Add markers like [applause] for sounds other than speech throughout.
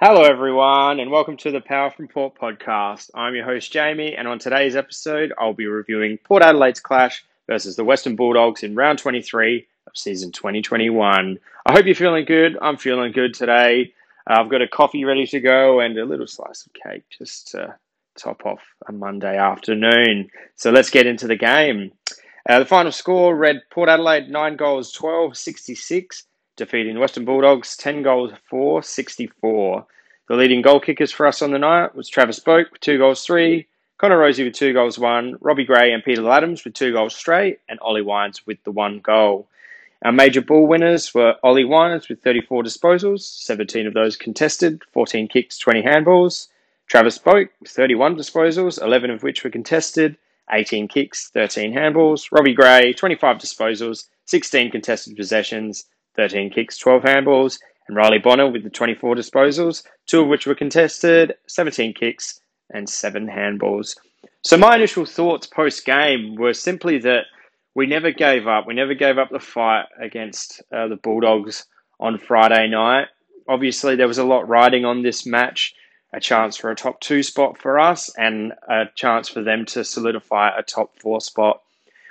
Hello, everyone, and welcome to the Power from Port podcast. I'm your host, Jamie, and on today's episode, I'll be reviewing Port Adelaide's clash versus the Western Bulldogs in round 23 of season 2021. I hope you're feeling good. I'm feeling good today. Uh, I've got a coffee ready to go and a little slice of cake just to top off a Monday afternoon. So let's get into the game. Uh, the final score read Port Adelaide 9 goals 12 66 defeating Western Bulldogs 10 goals for 64. The leading goal kickers for us on the night was Travis Boak with 2 goals 3, Connor Rozee with 2 goals 1, Robbie Gray and Peter Ladhams with 2 goals straight, and Ollie Wines with the 1 goal. Our major ball winners were Ollie Wines with 34 disposals, 17 of those contested, 14 kicks, 20 handballs. Travis Boak with 31 disposals, 11 of which were contested, 18 kicks, 13 handballs. Robbie Gray, 25 disposals, 16 contested possessions, 13 kicks, 12 handballs, and Riley Bonner with the 24 disposals, two of which were contested, 17 kicks, and seven handballs. So, my initial thoughts post game were simply that we never gave up. We never gave up the fight against uh, the Bulldogs on Friday night. Obviously, there was a lot riding on this match a chance for a top two spot for us and a chance for them to solidify a top four spot.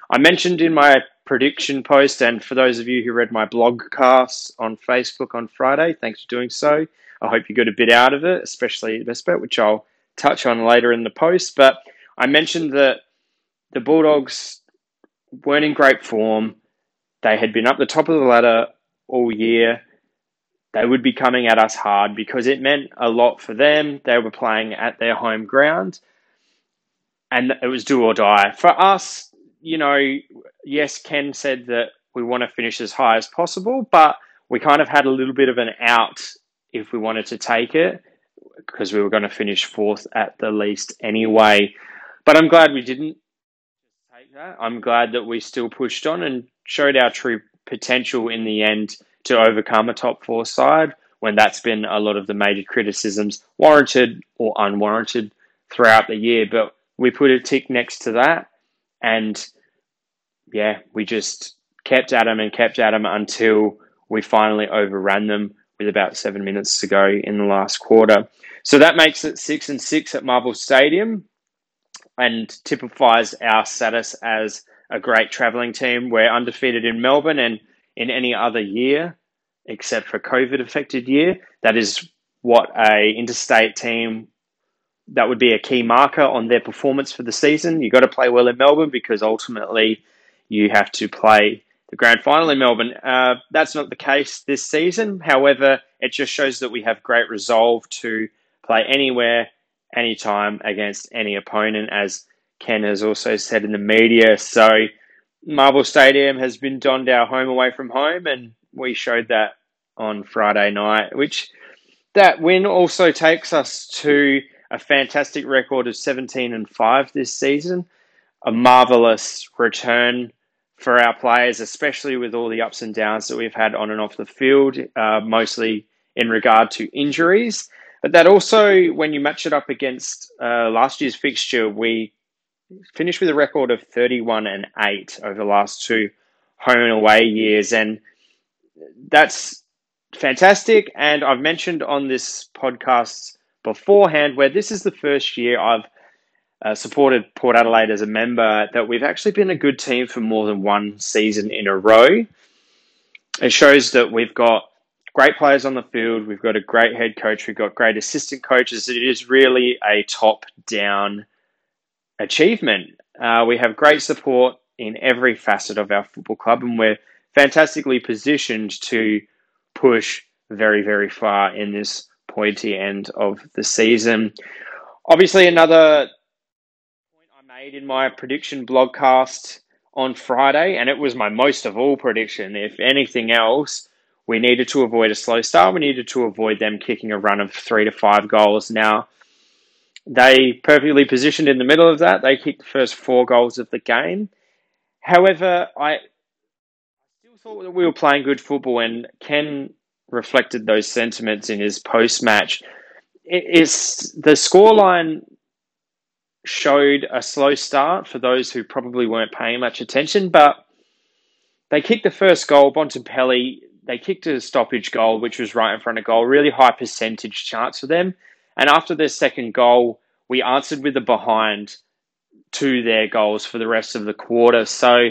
I mentioned in my prediction post. And for those of you who read my blog cast on Facebook on Friday, thanks for doing so. I hope you got a bit out of it, especially this bit, which I'll touch on later in the post. But I mentioned that the Bulldogs weren't in great form. They had been up the top of the ladder all year. They would be coming at us hard because it meant a lot for them. They were playing at their home ground and it was do or die. For us, you know, yes, Ken said that we want to finish as high as possible, but we kind of had a little bit of an out if we wanted to take it because we were going to finish fourth at the least anyway. But I'm glad we didn't take that. I'm glad that we still pushed on and showed our true potential in the end to overcome a top four side when that's been a lot of the major criticisms, warranted or unwarranted, throughout the year. But we put a tick next to that and yeah, we just kept at them and kept at them until we finally overran them with about seven minutes to go in the last quarter. So that makes it six and six at Marvel Stadium and typifies our status as a great travelling team. We're undefeated in Melbourne and in any other year except for COVID affected year. That is what a interstate team that would be a key marker on their performance for the season. You've got to play well in Melbourne because ultimately you have to play the grand final in Melbourne. Uh, that's not the case this season. However, it just shows that we have great resolve to play anywhere, anytime against any opponent, as Ken has also said in the media. So, Marvel Stadium has been donned our home away from home, and we showed that on Friday night, which that win also takes us to a fantastic record of 17 and 5 this season. A marvelous return for our players, especially with all the ups and downs that we've had on and off the field, uh, mostly in regard to injuries. But that also, when you match it up against uh, last year's fixture, we finished with a record of 31 and 8 over the last two home and away years. And that's fantastic. And I've mentioned on this podcast beforehand where this is the first year I've uh, supported Port Adelaide as a member that we've actually been a good team for more than one season in a row. It shows that we've got great players on the field, we've got a great head coach, we've got great assistant coaches. It is really a top down achievement. Uh, we have great support in every facet of our football club, and we're fantastically positioned to push very, very far in this pointy end of the season. Obviously, another point I made in my prediction blogcast on Friday, and it was my most of all prediction. If anything else, we needed to avoid a slow start. We needed to avoid them kicking a run of three to five goals. Now, they perfectly positioned in the middle of that. They kicked the first four goals of the game. However, I still thought that we were playing good football, and Ken reflected those sentiments in his post match. It's the scoreline showed a slow start for those who probably weren't paying much attention, but they kicked the first goal. Bontempelli they kicked a stoppage goal, which was right in front of goal, really high percentage chance for them. And after their second goal, we answered with a behind to their goals for the rest of the quarter. So,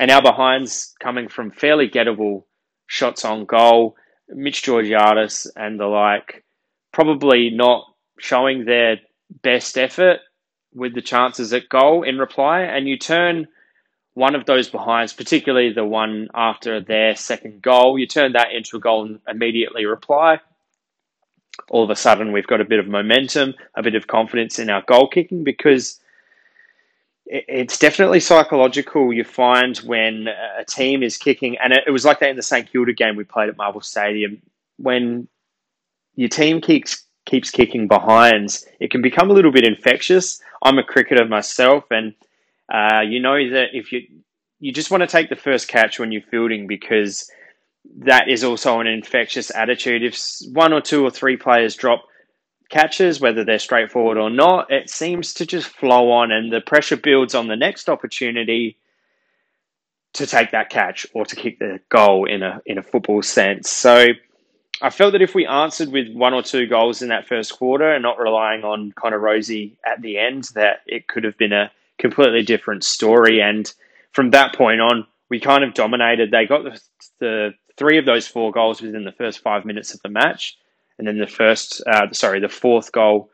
and our behinds coming from fairly gettable shots on goal, Mitch Georgiades and the like, probably not showing their best effort with the chances at goal in reply. And you turn one of those behinds, particularly the one after their second goal, you turn that into a goal and immediately reply. All of a sudden, we've got a bit of momentum, a bit of confidence in our goal kicking because it's definitely psychological. You find when a team is kicking, and it was like that in the St Kilda game we played at Marvel Stadium. When your team keeps keeps kicking behinds, it can become a little bit infectious. I'm a cricketer myself, and uh, you know that if you you just want to take the first catch when you're fielding because that is also an infectious attitude. If one or two or three players drop catches, whether they're straightforward or not, it seems to just flow on, and the pressure builds on the next opportunity to take that catch or to kick the goal in a in a football sense. So I felt that if we answered with one or two goals in that first quarter and not relying on Connor Rozee at the end, that it could have been a completely different story. And from that point on, we kind of dominated. They got the, the three of those four goals within the first five minutes of the match, and then the first, uh, sorry, the fourth goal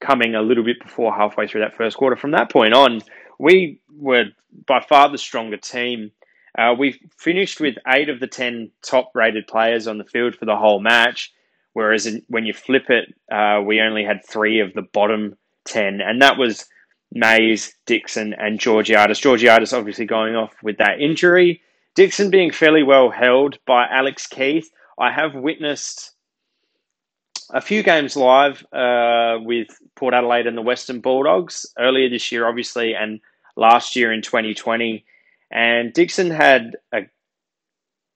coming a little bit before halfway through that first quarter. From that point on, we were by far the stronger team. Uh, we finished with eight of the 10 top rated players on the field for the whole match, whereas in, when you flip it, uh, we only had three of the bottom 10. And that was Mayes, Dixon, and Georgiades. Georgiades obviously going off with that injury. Dixon being fairly well held by Alex Keath. I have witnessed a few games live uh, with Port Adelaide and the Western Bulldogs earlier this year, obviously, and last year in 2020. And Dixon had a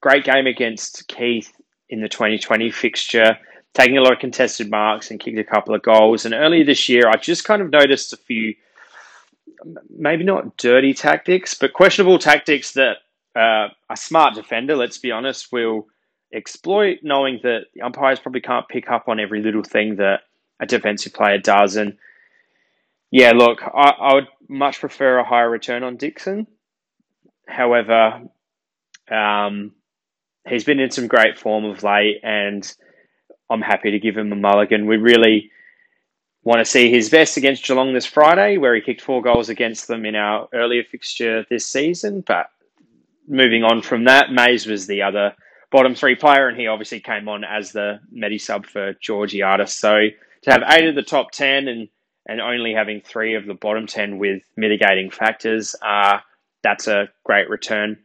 great game against Keath in the 2020 fixture, taking a lot of contested marks and kicked a couple of goals. And earlier this year, I just kind of noticed a few, maybe not dirty tactics, but questionable tactics that uh, a smart defender, let's be honest, will exploit, knowing that the umpires probably can't pick up on every little thing that a defensive player does. And yeah, look, I, I would much prefer a higher return on Dixon. However, um, he's been in some great form of late, and I'm happy to give him a mulligan. We really want to see his best against Geelong this Friday, where he kicked four goals against them in our earlier fixture this season. But moving on from that, Mayes was the other bottom three player, and he obviously came on as the medi sub for Georgie Georgiades. So to have eight of the top ten and and only having three of the bottom ten with mitigating factors, uh, that's a great return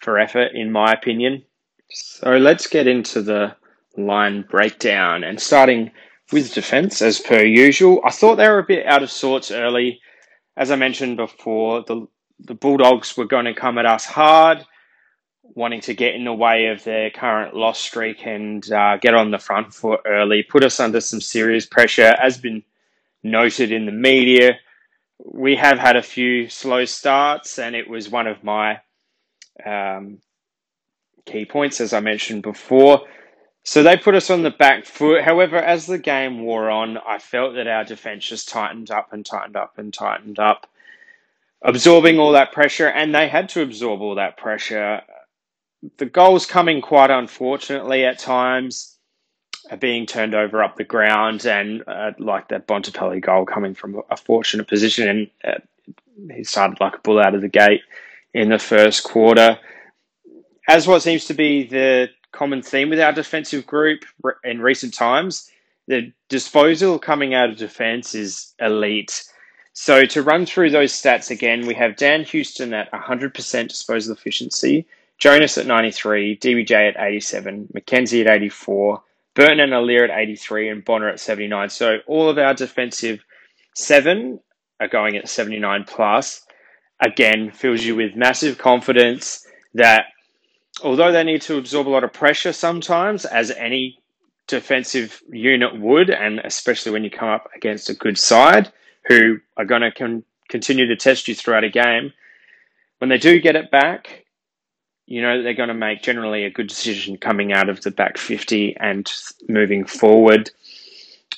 for effort, in my opinion. So let's get into the line breakdown and starting with defence as per usual. I thought they were a bit out of sorts early. As I mentioned before, the the Bulldogs were going to come at us hard, wanting to get in the way of their current loss streak and uh, get on the front foot early, put us under some serious pressure, as been noted in the media we have had a few slow starts, and it was one of my um, key points, as I mentioned before. So they put us on the back foot. However, as the game wore on, I felt that our defense just tightened up and tightened up and tightened up, absorbing all that pressure, and they had to absorb all that pressure. The goals coming quite unfortunately at times are being turned over up the ground and uh, like that Bontempelli goal coming from a fortunate position and uh, he started like a bull out of the gate in the first quarter. As what seems to be the common theme with our defensive group in recent times, the disposal coming out of defense is elite. So to run through those stats again, we have Dan Houston at 100% disposal efficiency, Jonas at 93, DBJ at 87, McKenzie at 84, Burton and Aliir at 83 and Bonner at 79. So all of our defensive seven are going at 79 plus. Again, fills you with massive confidence that although they need to absorb a lot of pressure sometimes, as any defensive unit would, and especially when you come up against a good side who are going to con- continue to test you throughout a game, when they do get it back, you know they're going to make generally a good decision coming out of the back 50 and moving forward.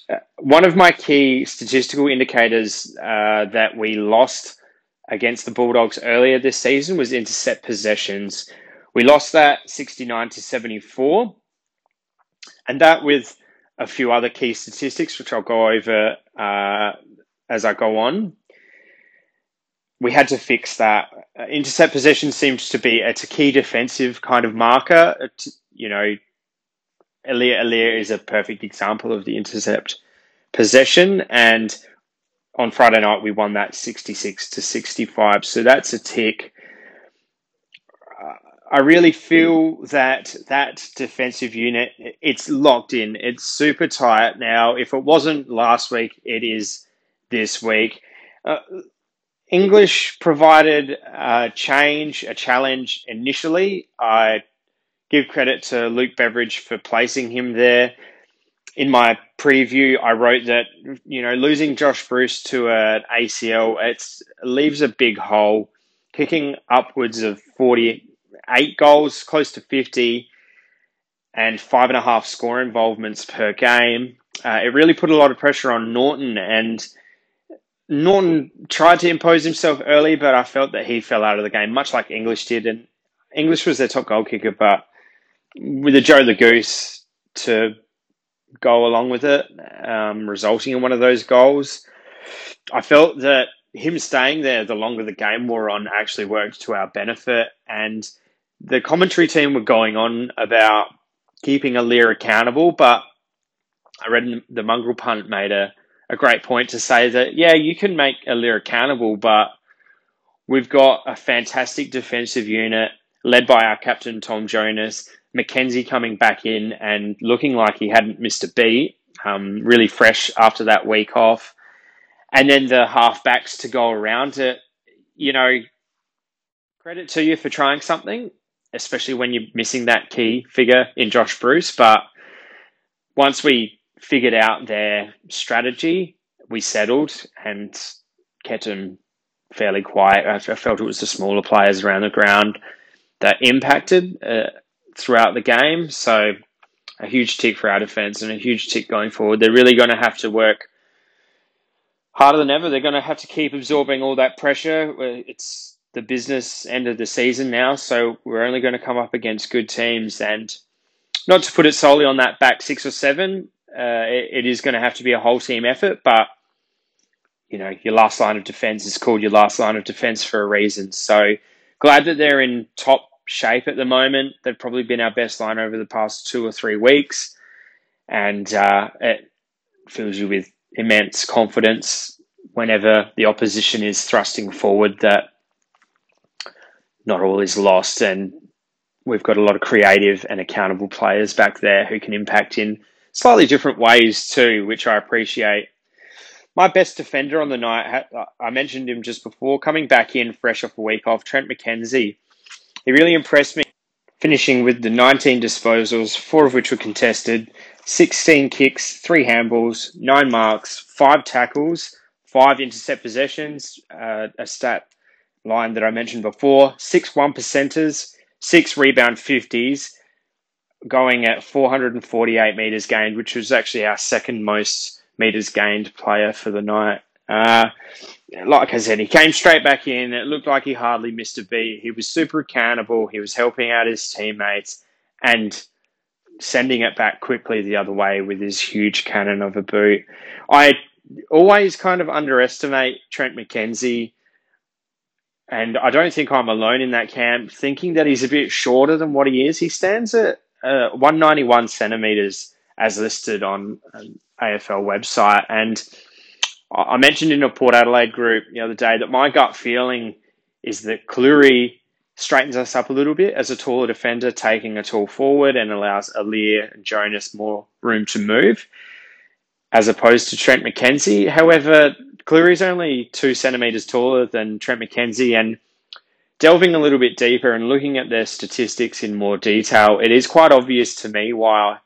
Uh, one of my key statistical indicators uh, that we lost against the Bulldogs earlier this season was intercept possessions. We lost that 69 to 74. And that with a few other key statistics, which I'll go over uh, as I go on. We had to fix that. Uh, intercept possession seems to be it's a key defensive kind of marker. You know, Aliir Aliir is a perfect example of the intercept possession, and on Friday night we won that sixty six to sixty five. So that's a tick. I really feel that that defensive unit it's locked in. It's super tight now. If it wasn't last week, it is this week. Uh, English provided a change, a challenge initially. I give credit to Luke Beveridge for placing him there. In my preview, I wrote that you know losing Josh Bruce to an ACL it leaves a big hole. Kicking upwards of forty eight goals, close to 50, and five and a half score involvements per game. Uh, it really put a lot of pressure on Naughton and Naughton tried to impose himself early, but I felt that he fell out of the game, much like English did. And English was their top goal kicker, but with a Joe the Goose to go along with it, um, resulting in one of those goals, I felt that him staying there the longer the game wore on actually worked to our benefit. And the commentary team were going on about keeping Aliir accountable, but I read the mongrel punt made a, a great point to say that, yeah, you can make Aliir accountable, but we've got a fantastic defensive unit led by our captain, Tom Jonas, McKenzie coming back in and looking like he hadn't missed a beat, um, really fresh after that week off. And then the halfbacks to go around it. You know, credit to you for trying something especially when you're missing that key figure in Josh Bruce. But once we figured out their strategy, we settled and kept them fairly quiet. I felt it was the smaller players around the ground that impacted uh, throughout the game. So a huge tick for our defense and a huge tick going forward. They're really going to have to work harder than ever. They're going to have to keep absorbing all that pressure. It's the business end of the season now, so we're only going to come up against good teams. And not to put it solely on that back six or seven, uh, it, it is going to have to be a whole team effort. But you know, your last line of defense is called your last line of defense for a reason. So glad that they're in top shape at the moment. They've probably been our best line over the past two or three weeks, and uh, it fills you with immense confidence whenever the opposition is thrusting forward that not all is lost. And we've got a lot of creative and accountable players back there who can impact in slightly different ways too, which I appreciate. My best defender on the night, I mentioned him just before, coming back in fresh off a week off, Trent McKenzie. He really impressed me, finishing with the 19 disposals, four of which were contested, 16 kicks, three handballs, nine marks, five tackles, five intercept possessions, uh, a stat line that I mentioned before, six one percenters, six rebound 50s, going at 448 meters gained, which was actually our second most meters gained player for the night. Uh, like I said, he came straight back in. It looked like he hardly missed a beat. He was super accountable. He was helping out his teammates and sending it back quickly the other way with his huge cannon of a boot. I always kind of underestimate Trent McKenzie and I don't think I'm alone in that camp thinking that he's a bit shorter than what he is. He stands at uh, 191 centimeters as listed on an AFL website. And I mentioned in a Port Adelaide group the other day that my gut feeling is that Clurey straightens us up a little bit as a taller defender, taking a tall forward and allows Aliir and Jonas more room to move, as opposed to Trent McKenzie. However, Clurey's only two centimeters taller than Trent McKenzie, and delving a little bit deeper and looking at their statistics in more detail, it is quite obvious to me why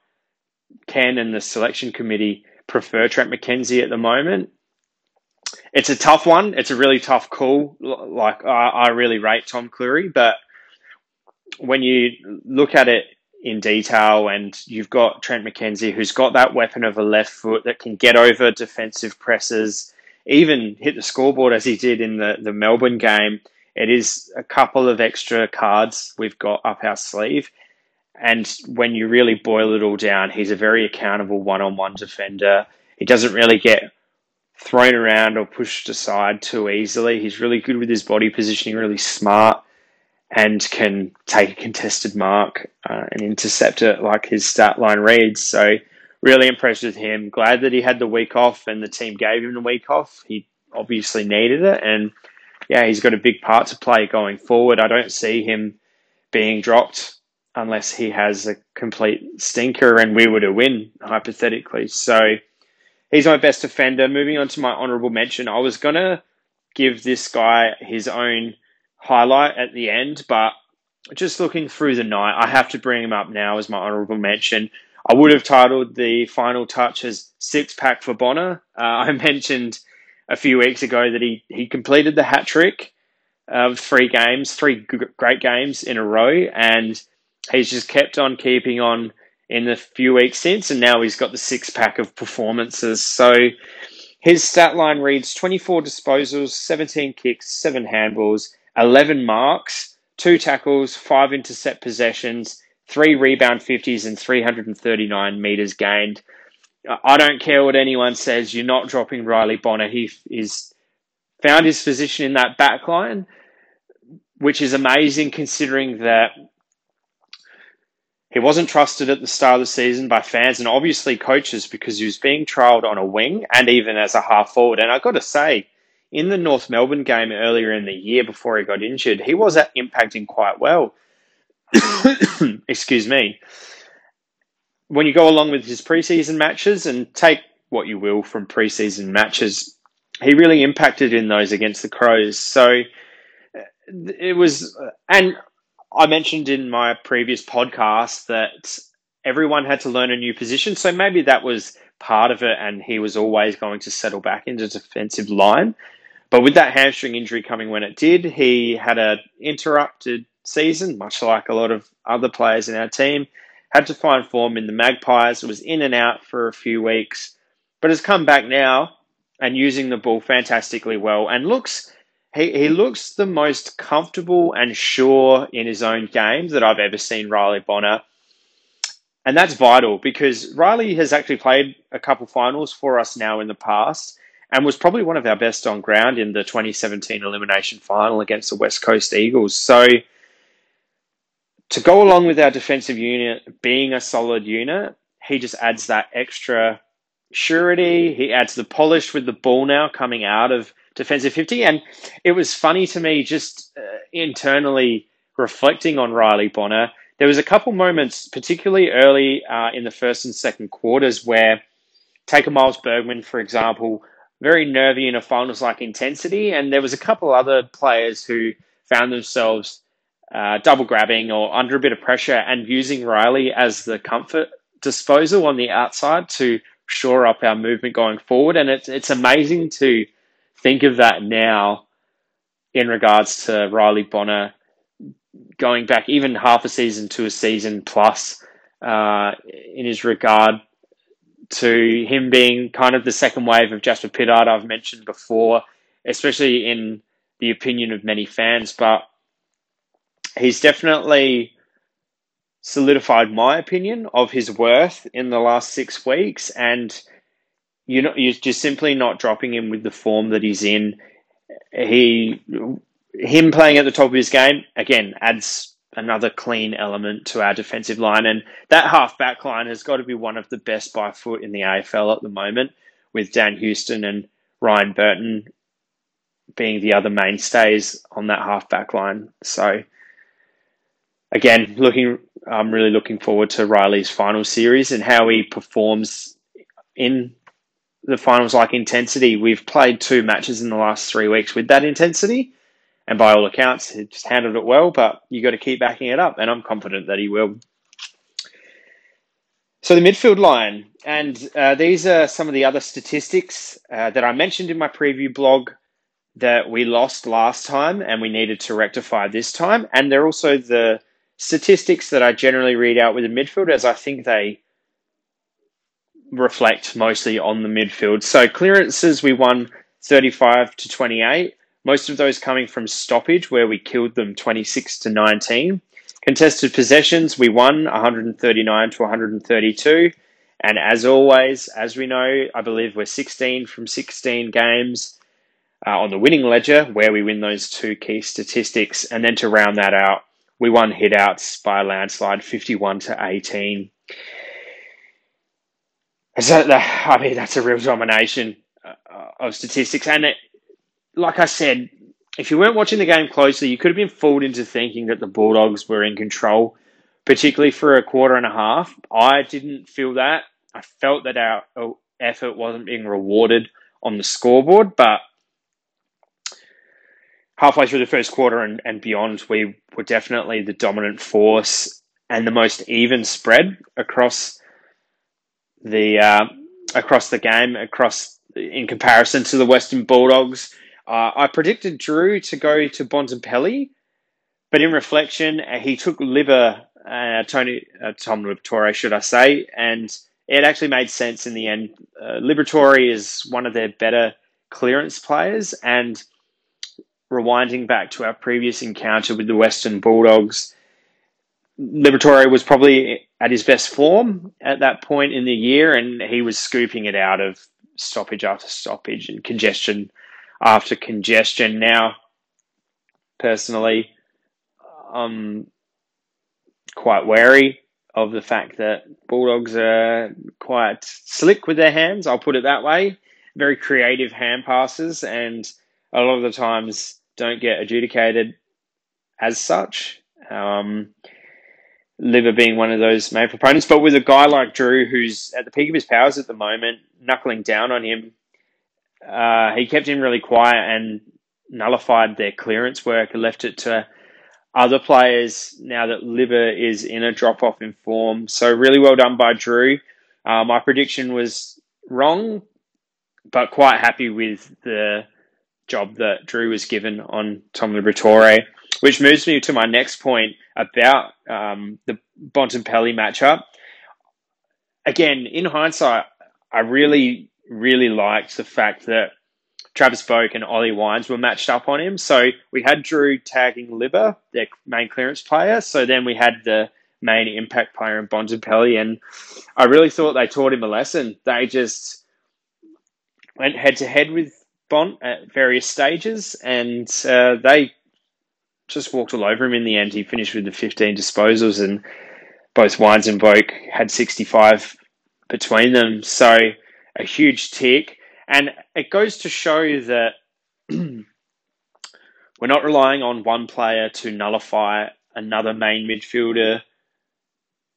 Ken and the selection committee prefer Trent McKenzie at the moment. It's a tough one. It's a really tough call. Like I, I really rate Tom Clurey, but when you look at it in detail, and you've got Trent McKenzie, who's got that weapon of a left foot that can get over defensive presses, even hit the scoreboard as he did in the, the Melbourne game. It is a couple of extra cards we've got up our sleeve. And when you really boil it all down, he's a very accountable one on one defender. He doesn't really get thrown around or pushed aside too easily. He's really good with his body positioning, really smart and can take a contested mark uh, and intercept it like his stat line reads. So, really impressed with him. Glad that he had the week off and the team gave him the week off. He obviously needed it. And yeah, he's got a big part to play going forward. I don't see him being dropped unless he has a complete stinker and we were to win, hypothetically. So, he's my best defender. Moving on to my honourable mention, I was going to give this guy his own highlight at the end, but just looking through the night, I have to bring him up now as my honourable mention. I would have titled the final touch as six pack for Bonner. Uh, [laughs] I mentioned a few weeks ago that he, he completed the hat trick of three games, three great games in a row, and he's just kept on keeping on in the few weeks since, and now he's got the six pack of performances. So his stat line reads 24 disposals, 17 kicks, 7 handballs, 11 marks, two tackles, five intercept possessions, three rebound 50s, and 339 meters gained. I don't care what anyone says, you're not dropping Riley Bonner. He is found his position in that back line, which is amazing considering that he wasn't trusted at the start of the season by fans and obviously coaches because he was being trialled on a wing and even as a half forward. And I've got to say, in the North Melbourne game earlier in the year before he got injured, he was impacting quite well. [coughs] Excuse me. When you go along with his preseason matches and take what you will from preseason matches, he really impacted in those against the Crows. So uh, it was, uh, and I mentioned in my previous podcast that everyone had to learn a new position. So maybe that was part of it, and he was always going to settle back into defensive line. But with that hamstring injury coming when it did, he had an interrupted season, much like a lot of other players in our team. Had to find form in the Magpies, was in and out for a few weeks, but has come back now and using the ball fantastically well and looks he, he looks the most comfortable and sure in his own game that I've ever seen Riley Bonner. And that's vital because Riley has actually played a couple finals for us now in the past and was probably one of our best on ground in the 2017 elimination final against the West Coast Eagles. So to go along with our defensive unit being a solid unit, he just adds that extra surety. He adds the polish with the ball now coming out of defensive 50. And it was funny to me just uh, internally reflecting on Riley Bonner. There was a couple moments, particularly early uh, in the first and second quarters, where take a Miles Bergman, for example, very nervy in a finals like intensity. And there was a couple other players who found themselves uh, double grabbing or under a bit of pressure and using Riley as the comfort disposal on the outside to shore up our movement going forward. And it's, it's amazing to think of that now in regards to Riley Bonner going back even half a season to a season plus uh, in his regard to him being kind of the second wave of Jasper Pittard I've mentioned before, especially in the opinion of many fans. But he's definitely solidified my opinion of his worth in the last six weeks, and you know you're just simply not dropping him with the form that he's in. He him playing at the top of his game again adds another clean element to our defensive line. And that half back line has got to be one of the best by foot in the AFL at the moment, with Dan Houston and Ryan Burton being the other mainstays on that half back line. So again, looking I'm really looking forward to Riley's final series and how he performs in the finals like intensity. We've played two matches in the last three weeks with that intensity and by all accounts, he just handled it well. But you got to keep backing it up, and I'm confident that he will. So the midfield line, and uh, these are some of the other statistics uh, that I mentioned in my preview blog that we lost last time and we needed to rectify this time, and they're also the statistics that I generally read out with the midfield, as I think they reflect mostly on the midfield. So clearances, we won 35 to 28. Most of those coming from stoppage, where we killed them 26 to 19. Contested possessions, we won 139 to 132. And as always, as we know, I believe we're 16 from 16 games uh, on the winning ledger, where we win those two key statistics. And then to round that out, we won hitouts by a landslide, 51 to 18. So, I mean, that's a real domination uh, of statistics. And it, like I said, if you weren't watching the game closely, you could have been fooled into thinking that the Bulldogs were in control, particularly for a quarter and a half. I didn't feel that. I felt that our effort wasn't being rewarded on the scoreboard, but halfway through the first quarter and, and beyond, we were definitely the dominant force and the most even spread across the uh, across the game, across in comparison to the Western Bulldogs. Uh, I predicted Drew to go to Bontempelli, but in reflection, uh, he took Liver, uh, Tony uh, Tom Liberatore, should I say, and it actually made sense in the end. Uh, Liberatore is one of their better clearance players, and rewinding back to our previous encounter with the Western Bulldogs, Liberatore was probably at his best form at that point in the year, and he was scooping it out of stoppage after stoppage and congestion after congestion. Now, personally, I'm quite wary of the fact that Bulldogs are quite slick with their hands, I'll put it that way. Very creative hand passes, and a lot of the times don't get adjudicated as such. Um, Liver being one of those main proponents, but with a guy like Drew, who's at the peak of his powers at the moment, knuckling down on him, uh, he kept him really quiet and nullified their clearance work and left it to other players now that Liver is in a drop off in form. So, really well done by Drew. Uh, my prediction was wrong, but quite happy with the job that Drew was given on Tom Liberatore, which moves me to my next point about um, the Bontempelli matchup. Again, in hindsight, I really, really liked the fact that Travis Boak and Ollie Wines were matched up on him. So we had Drew tagging Liver, their main clearance player. So then we had the main impact player in Bontempelli. And I really thought they taught him a lesson. They just went head to head with Bont at various stages, and uh, they just walked all over him in the end. He finished with the 15 disposals, and both Wines and Boak had 65 between them. So a huge tick. And it goes to show that [clears throat] we're not relying on one player to nullify another main midfielder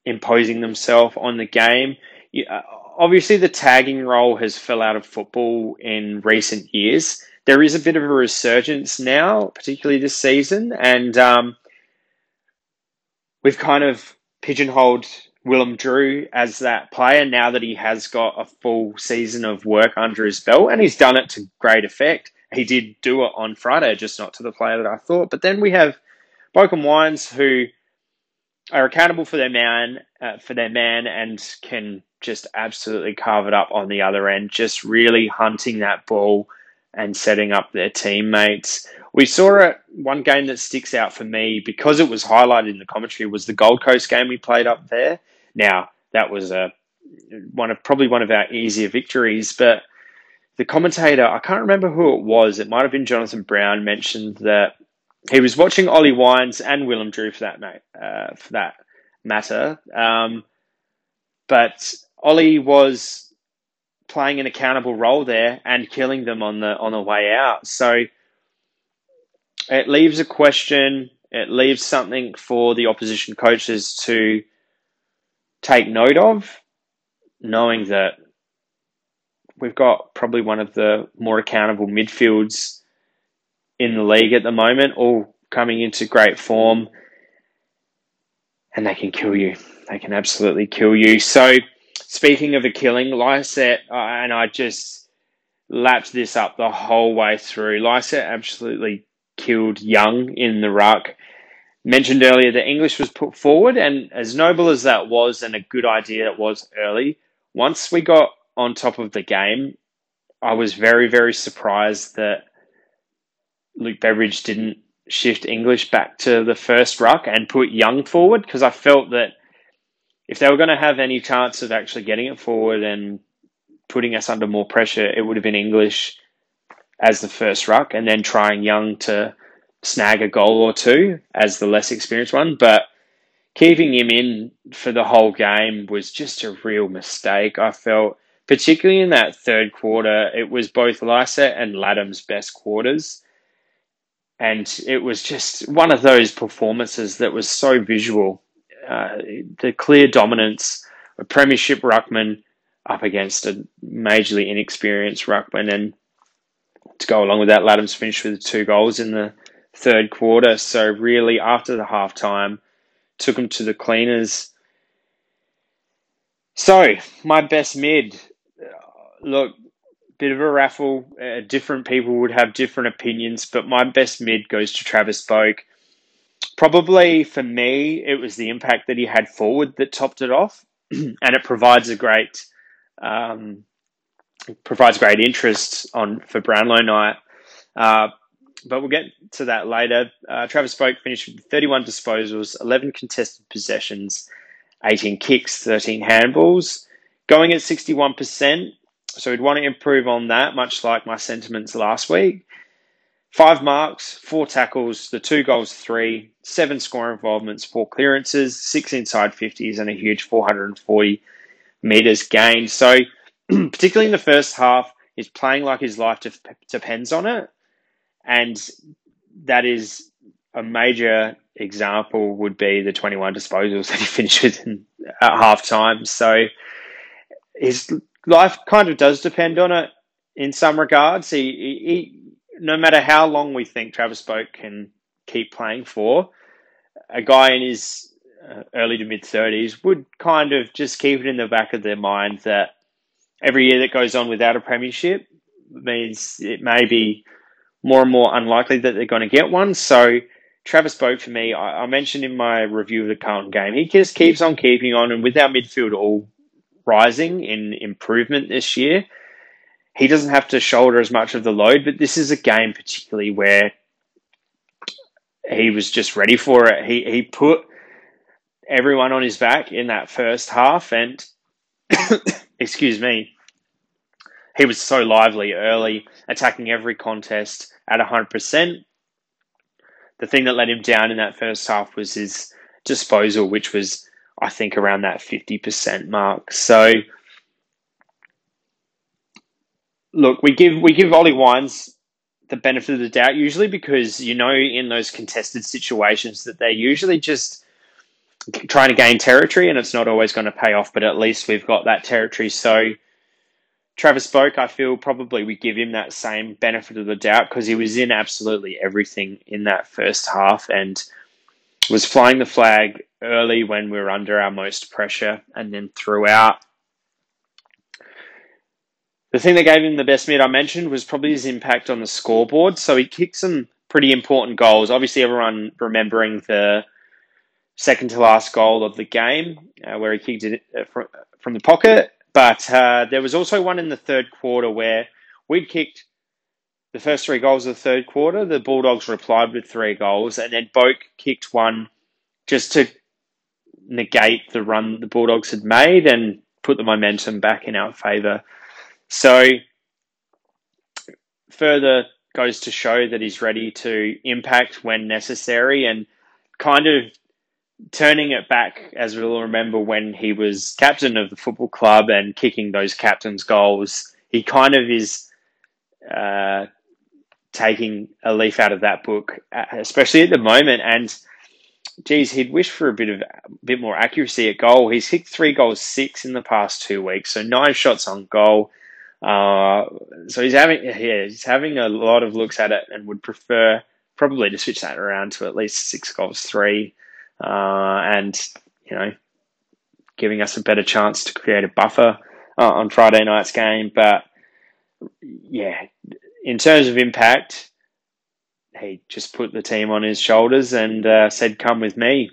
imposing themselves on the game. You, uh, obviously the tagging role has fell out of football in recent years. There is a bit of a resurgence now, particularly this season, and um, we've kind of pigeonholed Willem Drew as that player now that he has got a full season of work under his belt, and he's done it to great effect. He did do it on Friday, just not to the player that I thought. But then we have Boak and Wines who are accountable for their man, uh, for their man, and can just absolutely it up on the other end, just really hunting that ball and setting up their teammates. We saw it. One game that sticks out for me because it was highlighted in the commentary was the Gold Coast game we played up there. Now that was a one of probably one of our easier victories, but the commentator I can't remember who it was. It might have been Jonathan Brown mentioned that he was watching Ollie Wines and Willem Drew for that uh, for that matter. Um, but Ollie was playing an accountable role there and killing them on the on the way out. So it leaves a question. It leaves something for the opposition coaches to take note of, knowing that we've got probably one of the more accountable midfields in the league at the moment, all coming into great form, and they can kill you. They can absolutely kill you. So speaking of a killing, Lycett, uh, and I just lapped this up the whole way through. Lycett absolutely killed Young in the ruck. mentioned earlier that English was put forward, and as noble as that was, and a good idea it was early, once we got on top of the game, I was very, very surprised that Luke Beveridge didn't shift English back to the first ruck and put Young forward because I felt that if they were going to have any chance of actually getting it forward and putting us under more pressure, it would have been English as the first ruck and then trying Young to snag a goal or two as the less experienced one. But keeping him in for the whole game was just a real mistake. I felt, particularly in that third quarter, it was both Lycett and Ladhams' best quarters. And it was just one of those performances that was so visual. Uh, the clear dominance, a premiership ruckman up against a majorly inexperienced ruckman, and to go along with that, Ladhams finished with two goals in the third quarter. So really, after the half time, took him to the cleaners. So my best mid, look, bit of a raffle. Uh, different people would have different opinions, but my best mid goes to Travis Boak. Probably for me, it was the impact that he had forward that topped it off, [clears throat] and it provides a great um, provides great interest on for Brownlow night. Uh, but we'll get to that later. Uh, Travis Boak finished with 31 disposals, 11 contested possessions, 18 kicks, 13 handballs, going at 61%. So we'd want to improve on that, much like my sentiments last week. Five marks, four tackles, the two goals, three, seven score involvements, four clearances, six inside 50s, and a huge 440 meters gained. So, [clears throat] particularly in the first half, he's playing like his life depends on it. And that is a major example would be the 21 disposals [laughs] that he finished in, at half time. So his life kind of does depend on it in some regards. He, he no matter how long we think Travis Boak can keep playing for, a guy in his uh, early to mid 30s would kind of just keep it in the back of their mind that every year that goes on without a premiership means it may be more and more unlikely that they're going to get one. So Travis Boak for me, I, I, mentioned in my review of the Carlton game, he just keeps on keeping on, and with our midfield all rising in improvement this year, he doesn't have to shoulder as much of the load. But this is a game particularly where he was just ready for it. He he put everyone on his back in that first half, and [coughs] excuse me, he was so lively early, attacking every contest at 100%. The thing that let him down in that first half was his disposal, which was, I think, around that 50% mark. So, look, we give we give Ollie Wines the benefit of the doubt usually because you know in those contested situations that they're usually just trying to gain territory and it's not always going to pay off, but at least we've got that territory. So Travis Boak, I feel probably we give him that same benefit of the doubt because he was in absolutely everything in that first half and was flying the flag early when we were under our most pressure and then throughout. The thing that gave him the best mid I mentioned was probably his impact on the scoreboard. So he kicked some pretty important goals. Obviously, everyone remembering the second to last goal of the game uh, where he kicked it uh, from, from the pocket but uh, there was also one in the third quarter where we'd kicked the first three goals of the third quarter. The Bulldogs replied with three goals, and then Boak kicked one just to negate the run the Bulldogs had made and put the momentum back in our favour. So, further goes to show that he's ready to impact when necessary and kind of turning it back, as we'll remember when he was captain of the football club and kicking those captain's goals, he kind of is uh, taking a leaf out of that book, uh, especially at the moment. And geez, he'd wish for a bit of a bit more accuracy at goal. He's hit three goals, six in the past two weeks, so nine shots on goal. Uh, so he's having yeah, he's having a lot of looks at it and would prefer probably to switch that around to at least six goals, three uh, and you know giving us a better chance to create a buffer uh, on Friday night's game. But yeah, in terms of impact, he just put the team on his shoulders and uh, said, "Come with me."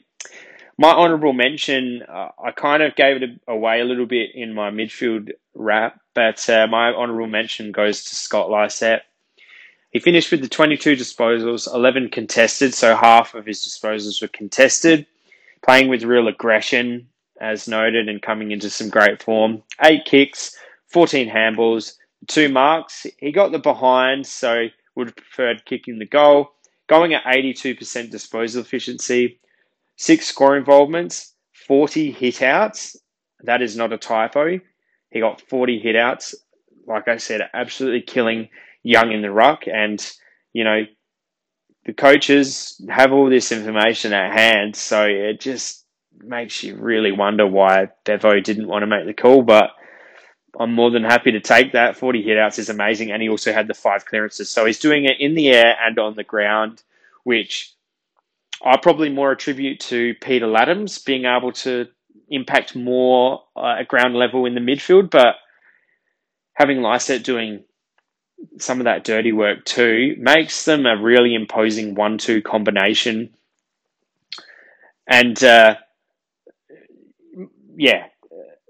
My honourable mention, uh, I kind of gave it away a little bit in my midfield wrap, but uh, my honourable mention goes to Scott Lycett. He finished with the 22 disposals, 11 contested, so half of his disposals were contested, playing with real aggression, as noted, and coming into some great form. Eight kicks, 14 handballs, two marks. He got the behind, so would have preferred kicking the goal. Going at 82% disposal efficiency, six score involvements, 40 hitouts. That is not a typo. He got 40 hitouts. Like I said, absolutely killing young in the ruck. And, you know, the coaches have all this information at hand. So it just makes you really wonder why Bevo didn't want to make the call. But I'm more than happy to take that. 40 hitouts is amazing. And he also had the five clearances. So he's doing it in the air and on the ground, which I probably more attribute to Peter Ladhams being able to impact more uh, at ground level in the midfield. But having Lycett doing some of that dirty work too makes them a really imposing one-two combination. And uh, yeah,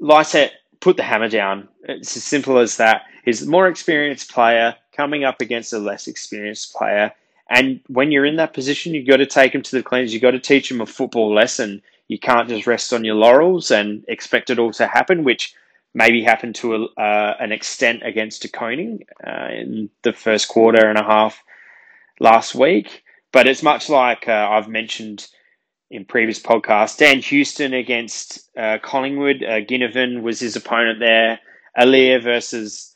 Lycett put the hammer down. It's as simple as that. He's a more experienced player coming up against a less experienced player. And when you're in that position, you've got to take them to the cleaners. You've got to teach them a football lesson. You can't just rest on your laurels and expect it all to happen, which maybe happened to a, uh, an extent against De Koning uh, in the first quarter and a half last week. But it's much like uh, I've mentioned in previous podcasts. Dan Houston against uh, Collingwood. Uh, Ginnivan was his opponent there. Aliir versus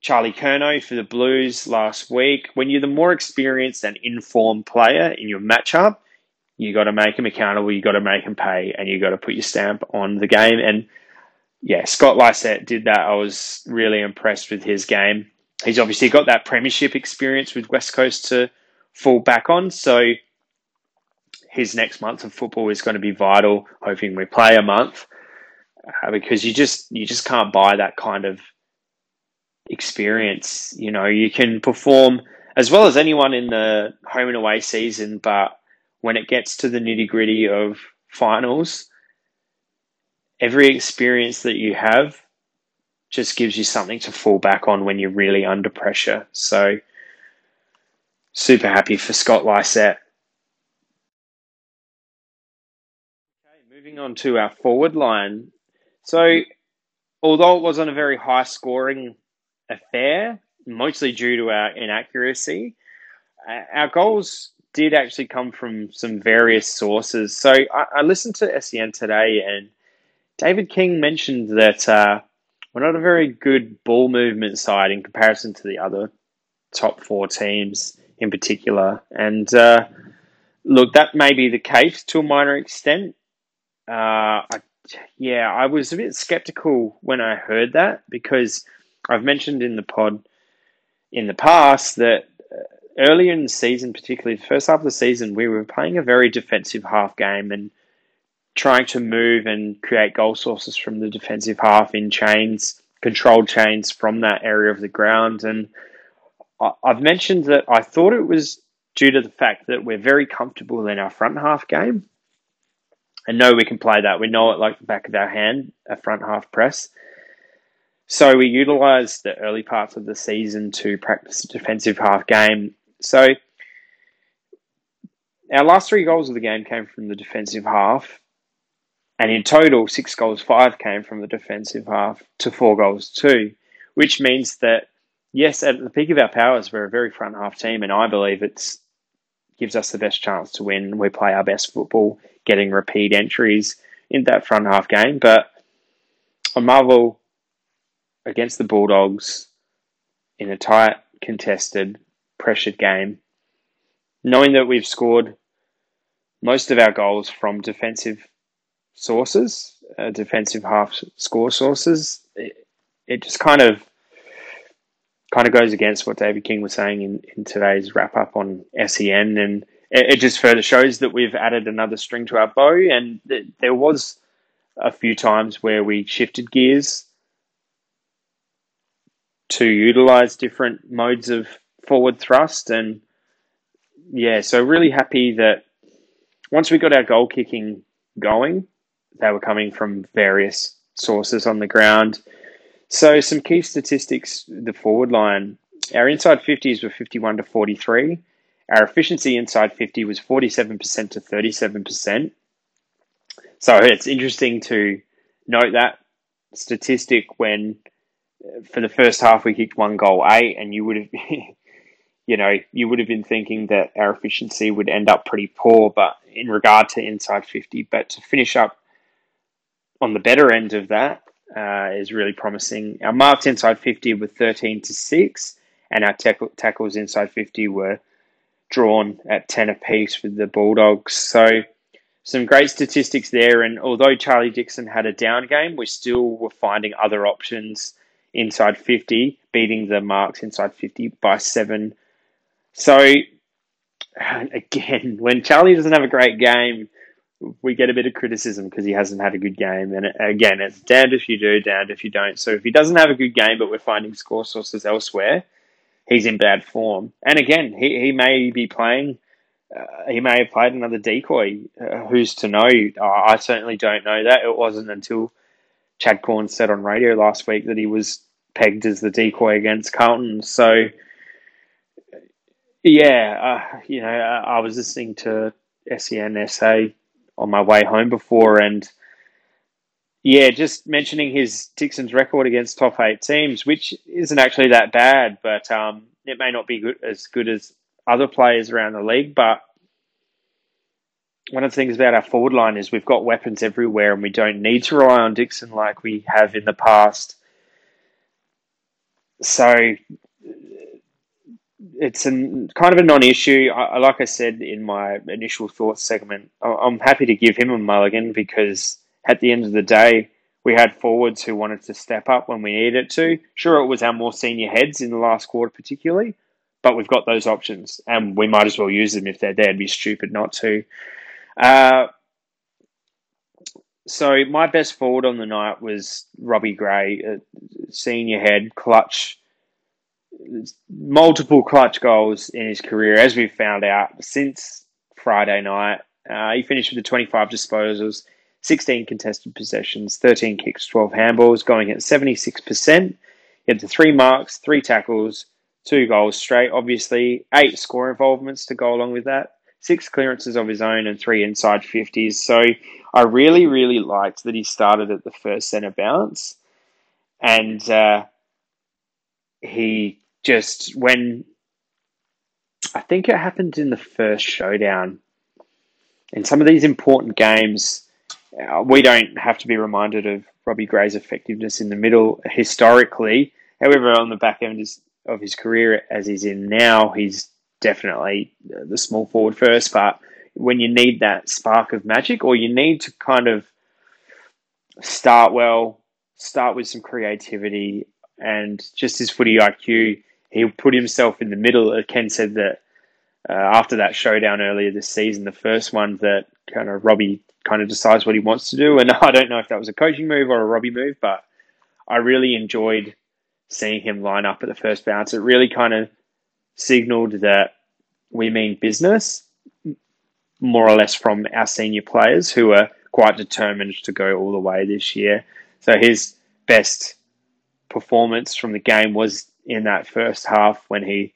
Charlie Curnow for the Blues last week. When you're the more experienced and informed player in your matchup, you got to make them accountable. You got to make them pay, and you got to put your stamp on the game. And yeah, Scott Lycett did that. I was really impressed with his game. He's obviously got that premiership experience with West Coast to fall back on. So his next month of football is going to be vital. Hoping we play a month uh, because you just you just can't buy that kind of experience. You know, you can perform as well as anyone in the home and away season, but when it gets to the nitty gritty of finals, every experience that you have just gives you something to fall back on when you're really under pressure. So, super happy for Scott Lycett Moving on to our forward line. So, although it wasn't a very high scoring affair, mostly due to our inaccuracy, uh, our goals did actually come from some various sources. So, I, I listened to SEN today, and David King mentioned that uh, we're not a very good ball movement side in comparison to the other top four teams in particular. And uh, look, that may be the case to a minor extent. Uh, I, yeah, I was a bit skeptical when I heard that because I've mentioned in the pod in the past that uh, earlier in the season, particularly the first half of the season, we were playing a very defensive half game and trying to move and create goal sources from the defensive half in chains, controlled chains from that area of the ground. And I've mentioned that I thought it was due to the fact that we're very comfortable in our front half game and know we can play that. We know it like the back of our hand, a front half press. So we utilised the early parts of the season to practice a defensive half game. So our last three goals of the game came from the defensive half. And in total, six goals, five came from the defensive half to four goals, two, which means that, yes, at the peak of our powers, we're a very front half team. And I believe it gives us the best chance to win. We play our best football getting repeat entries in that front half game. But on Marvel against the Bulldogs in a tight, contested, pressured game, knowing that we've scored most of our goals from defensive sources, uh, defensive half score sources, it, it just kind of kind of goes against what David King was saying in, in today's wrap up on SEN and it, just further shows that we've added another string to our bow. And th- there was a few times where we shifted gears to utilize different modes of forward thrust and yeah, so really happy that once we got our goal kicking going, they were coming from various sources on the ground. So some key statistics: the forward line, our inside fifties were fifty-one to forty-three. Our efficiency inside fifty was forty-seven percent to thirty-seven percent. So it's interesting to note that statistic when for the first half we kicked one goal eight, and you would have, [laughs] you know, you would have been thinking that our efficiency would end up pretty poor, but in regard to inside fifty, but to finish up on the better end of that uh, is really promising. Our marks inside fifty were thirteen to six, and our tackle, tackles inside fifty were drawn at ten apiece with the Bulldogs. So some great statistics there. And although Charlie Dixon had a down game, we still were finding other options inside 50, beating the marks inside 50 by seven. So, [sighs] again, [laughs] when Charlie doesn't have a great game, we get a bit of criticism because he hasn't had a good game. And again, it's damned if you do, damned if you don't. So if he doesn't have a good game, but we're finding score sources elsewhere, he's in bad form. And again, he, he may be playing uh, he may have played another decoy. Uh, who's to know? I certainly don't know that. It wasn't until Chad Cornes said on radio last week that he was pegged as the decoy against Carlton. So, yeah, uh, you know, I was listening to SENSA on my way home before, and yeah, just mentioning his Dixon's record against top eight teams, which isn't actually that bad, but um, it may not be good, as good as other players around the league. But one of the things about our forward line is we've got weapons everywhere and we don't need to rely on Dixon like we have in the past. So it's an, kind of a non-issue. I, like I said in my initial thoughts segment, I'm happy to give him a mulligan because at the end of the day, we had forwards who wanted to step up when we needed to. Sure, it was our more senior heads in the last quarter, particularly, but we've got those options and we might as well use them if they're there. It'd be stupid not to. Uh, so my best forward on the night was Robbie Gray, senior head, clutch, multiple clutch goals in his career, as we've found out since Friday night. Uh, he finished with the 25 disposals, 16 contested possessions, 13 kicks, 12 handballs, going at 76%. He had the three marks, three tackles, two goals straight, obviously, eight score involvements to go along with that, six clearances of his own, and three inside 50s. So I really, really liked that he started at the first centre bounce. And uh, he just, when I think it happened in the first showdown, in some of these important games, uh, we don't have to be reminded of Robbie Gray's effectiveness in the middle historically. However, on the back end of his career as he's in now, he's definitely the small forward first. But when you need that spark of magic, or you need to kind of start well, start with some creativity and just his footy IQ, he'll put himself in the middle. Ken said that uh, after that showdown earlier this season, the first one that kind of Robbie kind of decides what he wants to do. And [laughs] I don't know if that was a coaching move or a Robbie move, but I really enjoyed seeing him line up at the first bounce, it really kind of signaled that we mean business, more or less from our senior players who are quite determined to go all the way this year. So his best performance from the game was in that first half when he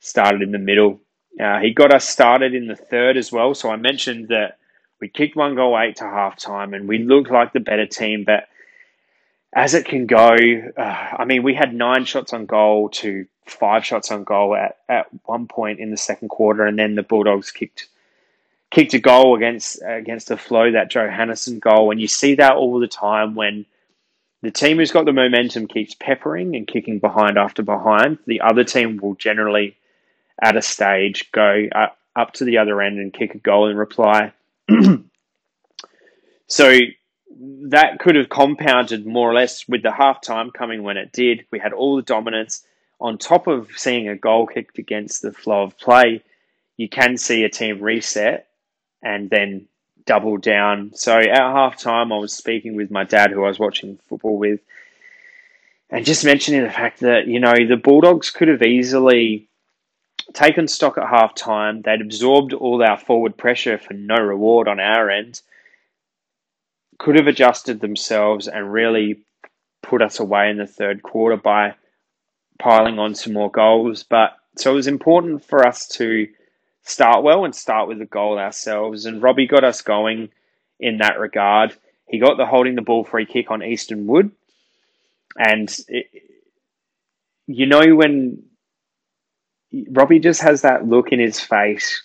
started in the middle. Uh, he got us started in the third as well. So I mentioned that we kicked one goal eight to half time and we looked like the better team, but as it can go, uh, I mean, we had nine shots on goal to five shots on goal at, at one point in the second quarter, and then the Bulldogs kicked kicked a goal against against the flow that Johannisen goal, and you see that all the time when the team who's got the momentum keeps peppering and kicking behind after behind. The other team will generally, at a stage, go up to the other end and kick a goal in reply. [clears throat] so that could have compounded more or less with the halftime coming when it did. We had all the dominance on top of seeing a goal kicked against the flow of play. You can see a team reset and then double down. So at halftime, I was speaking with my dad, who I was watching football with, and just mentioning the fact that you know the Bulldogs could have easily taken stock at half time. They'd absorbed all our forward pressure for no reward on our end. Could have adjusted themselves and really put us away in the third quarter by piling on some more goals. But so it was important for us to start well and start with a goal ourselves. And Robbie got us going in that regard. He got the holding the ball free kick on Easton Wood. And it, you know when Robbie just has that look in his face,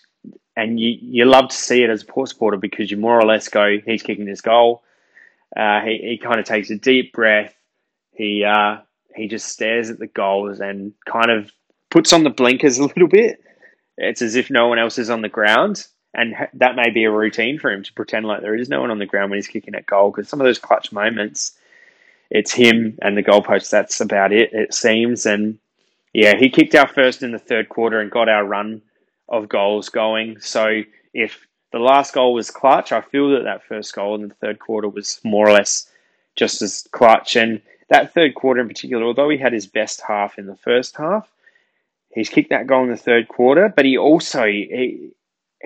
and you, you love to see it as a Port supporter because you more or less go, he's kicking this goal. Uh, he, he kind of takes a deep breath. He uh, he just stares at the goals and kind of puts on the blinkers a little bit. It's as if no one else is on the ground. And that may be a routine for him to pretend like there is no one on the ground when he's kicking at goal because some of those clutch moments, it's him and the goalpost. That's about it, it seems. And yeah, he kicked our first in the third quarter and got our run of goals going. So if the last goal was clutch, I feel that that first goal in the third quarter was more or less just as clutch. And that third quarter in particular, although he had his best half in the first half, he's kicked that goal in the third quarter. But he also he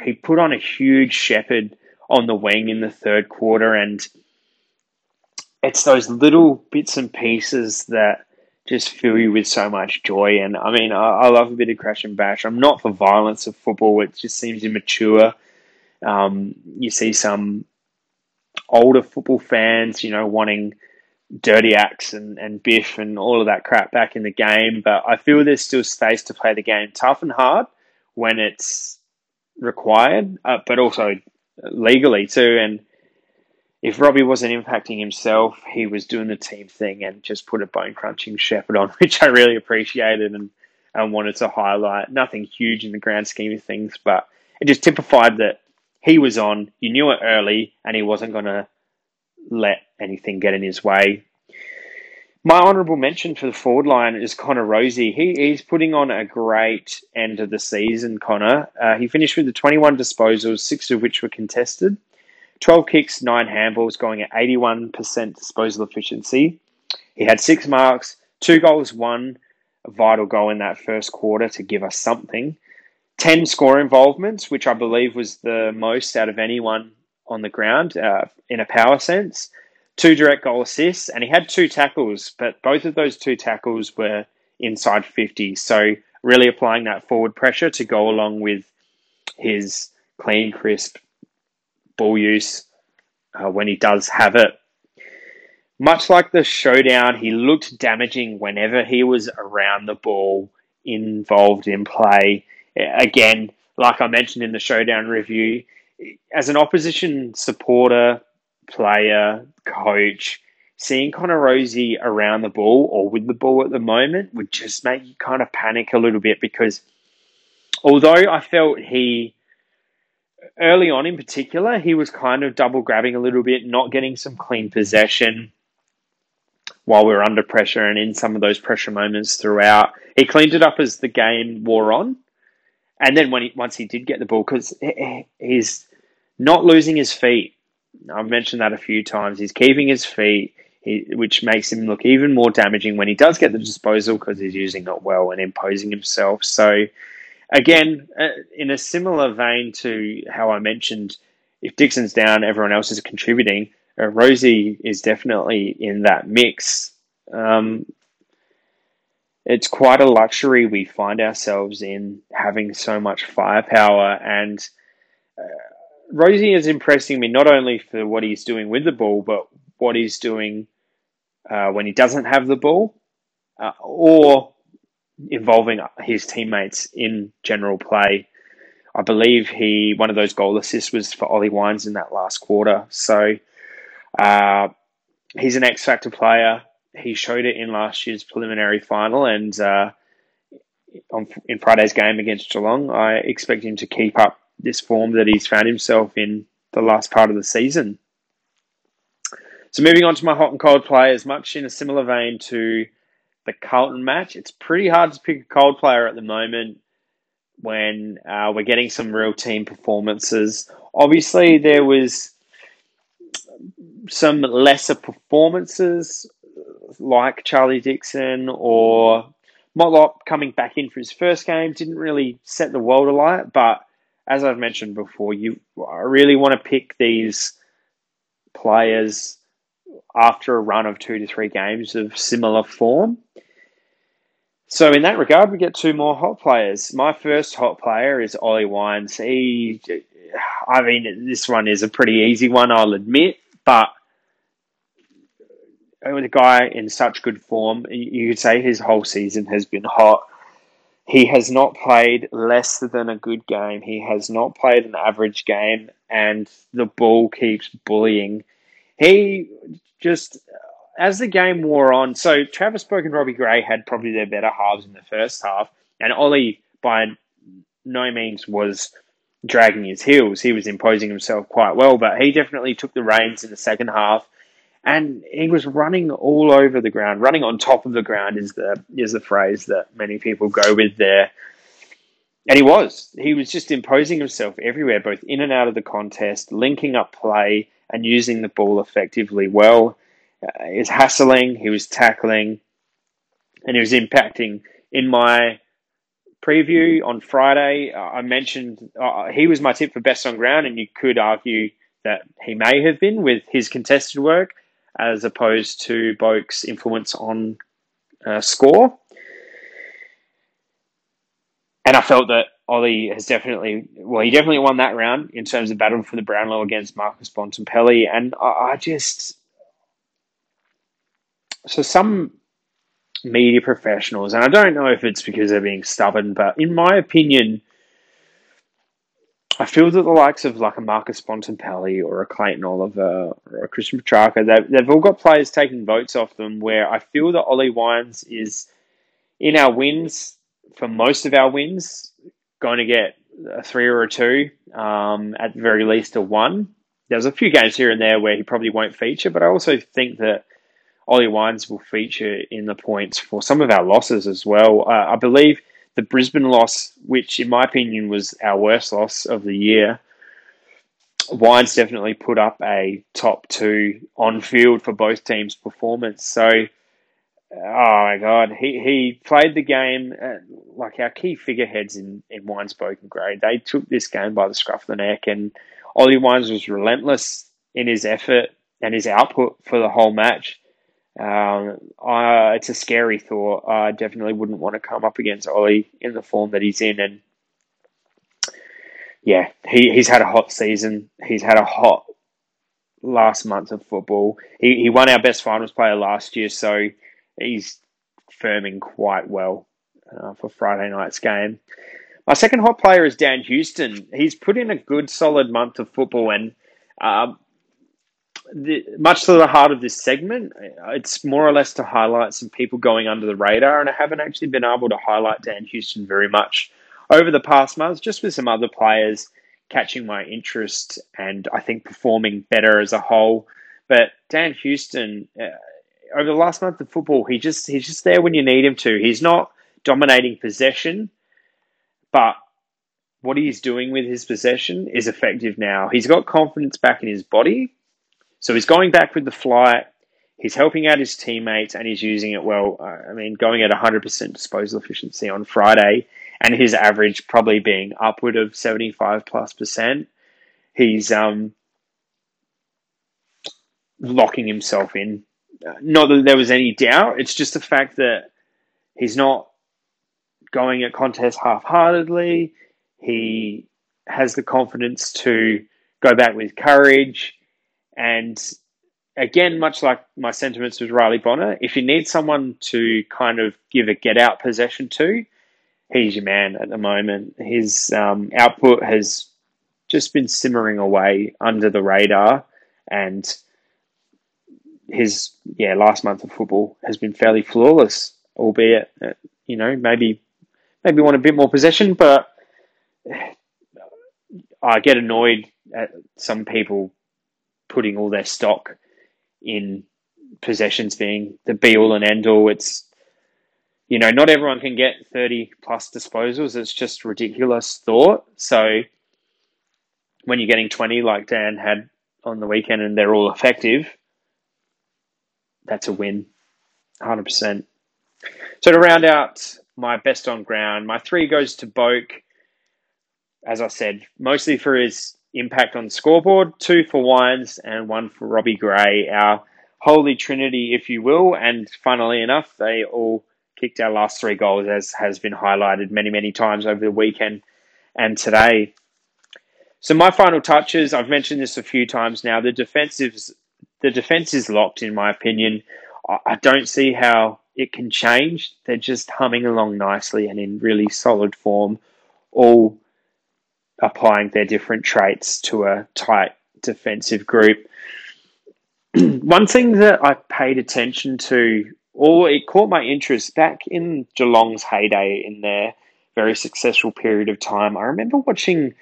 he put on a huge shepherd on the wing in the third quarter, and it's those little bits and pieces that just fill you with so much joy. And I mean, I, I love a bit of crash and bash. I'm not for violence of football; it just seems immature. Um, you see some older football fans, you know, wanting dirty acts and, and biff and all of that crap back in the game. But I feel there's still space to play the game tough and hard when it's required, uh, but also legally too. And if Robbie wasn't impacting himself, he was doing the team thing and just put a bone crunching shepherd on, [laughs] which I really appreciated and, and wanted to highlight. Nothing huge in the grand scheme of things, but it just typified that he was on, you knew it early, and he wasn't going to let anything get in his way. My honourable mention for the forward line is Connor Rozee. He, he's putting on a great end of the season, Connor. Uh, he finished with the 21 disposals, six of which were contested. 12 kicks, 9 handballs, going at 81% disposal efficiency. He had six marks, two goals, one vital goal in that first quarter to give us something. 10 score involvements, which I believe was the most out of anyone on the ground uh, in a power sense. Two direct goal assists, and he had two tackles, but both of those two tackles were inside 50. So, really applying that forward pressure to go along with his clean, crisp ball use uh, when he does have it. Much like the showdown, he looked damaging whenever he was around the ball, involved in play. Again, like I mentioned in the showdown review, as an opposition supporter, player, coach, seeing Connor Rozee around the ball or with the ball at the moment would just make you kind of panic a little bit because although I felt he early on in particular, he was kind of double grabbing a little bit, not getting some clean possession while we were under pressure and in some of those pressure moments throughout. He cleaned it up as the game wore on. And then when he, once he did get the ball, because he's not losing his feet. I've mentioned that a few times. He's keeping his feet, he, which makes him look even more damaging when he does get the disposal because he's using it well and imposing himself. So again, uh, in a similar vein to how I mentioned, if Dixon's down, everyone else is contributing. Uh, Rozee is definitely in that mix. Um, it's quite a luxury we find ourselves in having so much firepower, and uh, Rozee is impressing me not only for what he's doing with the ball, but what he's doing uh, when he doesn't have the ball, uh, or involving his teammates in general play. I believe he one of those goal assists was for Ollie Wines in that last quarter. So uh, he's an X factor player. He showed it in last year's preliminary final, and uh, on, in Friday's game against Geelong, I expect him to keep up this form that he's found himself in the last part of the season. So moving on to my hot and cold players, much in a similar vein to the Carlton match. It's pretty hard to pick a cold player at the moment when uh, we're getting some real team performances. Obviously, there was some lesser performances like Charlie Dixon or Motlop coming back in for his first game didn't really set the world alight, but as I've mentioned before, you really want to pick these players after a run of two to three games of similar form. So in that regard, we get two more hot players. My first hot player is Ollie Wines. He, I mean, this one is a pretty easy one, I'll admit, but with a guy in such good form, you could say his whole season has been hot. He has not played less than a good game. He has not played an average game, and the ball keeps bullying. He just, as the game wore on, so Travis Boak and Robbie Gray had probably their better halves in the first half, and Ollie by no means was dragging his heels. He was imposing himself quite well, but he definitely took the reins in the second half and he was running all over the ground. Running on top of the ground is the is the phrase that many people go with there. And he was. He was just imposing himself everywhere, both in and out of the contest, linking up play and using the ball effectively well. Uh, he was hassling, he was tackling, and he was impacting. In my preview on Friday, uh, I mentioned uh, he was my tip for best on ground, and you could argue that he may have been with his contested work as opposed to Boak's influence on uh, score. And I felt that Ollie has definitely, well, he definitely won that round in terms of battle for the Brownlow against Marcus Bontempelli. And I, I just, so some media professionals, and I don't know if it's because they're being stubborn, but in my opinion, I feel that the likes of like a Marcus Bontempelli or a Clayton Oliver or a Christian Petracca, they've, they've all got players taking votes off them where I feel that Ollie Wines is in our wins, for most of our wins, going to get a three or a two, um, at the very least a one. There's a few games here and there where he probably won't feature, but I also think that Ollie Wines will feature in the points for some of our losses as well. Uh, I believe the Brisbane loss, which in my opinion was our worst loss of the year, Wines definitely put up a top two on field for both teams' performance. So, oh my God, he, he played the game uh, like our key figureheads in, in Wines, Boak and Gray. They took this game by the scruff of the neck, and Ollie Wines was relentless in his effort and his output for the whole match. Um, it's a scary thought. I definitely wouldn't want to come up against Ollie in the form that he's in. And yeah, he, he's had a hot season. He's had a hot last month of football. He, he won our best finals player last year, so he's firming quite well uh, for Friday night's game. My second hot player is Dan Houston. He's put in a good, solid month of football, and uh, the, much to the heart of this segment, it's more or less to highlight some people going under the radar, and I haven't actually been able to highlight Dan Houston very much over the past months, just with some other players catching my interest and I think performing better as a whole. But Dan Houston, uh, over the last month of football, he just he's just there when you need him to. He's not dominating possession, but what he's doing with his possession is effective now. He's got confidence back in his body so he's going back with the flight. He's helping out his teammates and he's using it well. Uh, I mean, going at 100% disposal efficiency on Friday and his average probably being upward of 75 plus percent. He's um, locking himself in. Uh, not that there was any doubt, it's just the fact that he's not going at contests half heartedly. He has the confidence to go back with courage and again, much like my sentiments with Riley Bonner, if you need someone to kind of give a get out possession to, he's your man at the moment. His um, output has just been simmering away under the radar, and his yeah last month of football has been fairly flawless, albeit uh, you know maybe maybe want a bit more possession, but I get annoyed at some people putting all their stock in possessions being the be all and end all. It's you know, not everyone can get 30 plus disposals. It's just ridiculous thought. So when you're getting 20 like Dan had on the weekend and they're all effective, that's a win. 100%. So to round out my best on ground. My three goes to Boak, as I said, mostly for his impact on scoreboard, two for Wines and one for Robbie Gray, our holy trinity, if you will. And funnily enough, they all kicked our last three goals, as has been highlighted many, many times over the weekend and today. So my final touches, I've mentioned this a few times now. The defensives, the defense is locked, in my opinion. I don't see how it can change. They're just humming along nicely and in really solid form, all applying their different traits to a tight defensive group. [clears throat] One thing that I paid attention to, or it caught my interest back in Geelong's heyday in their very successful period of time. I remember watching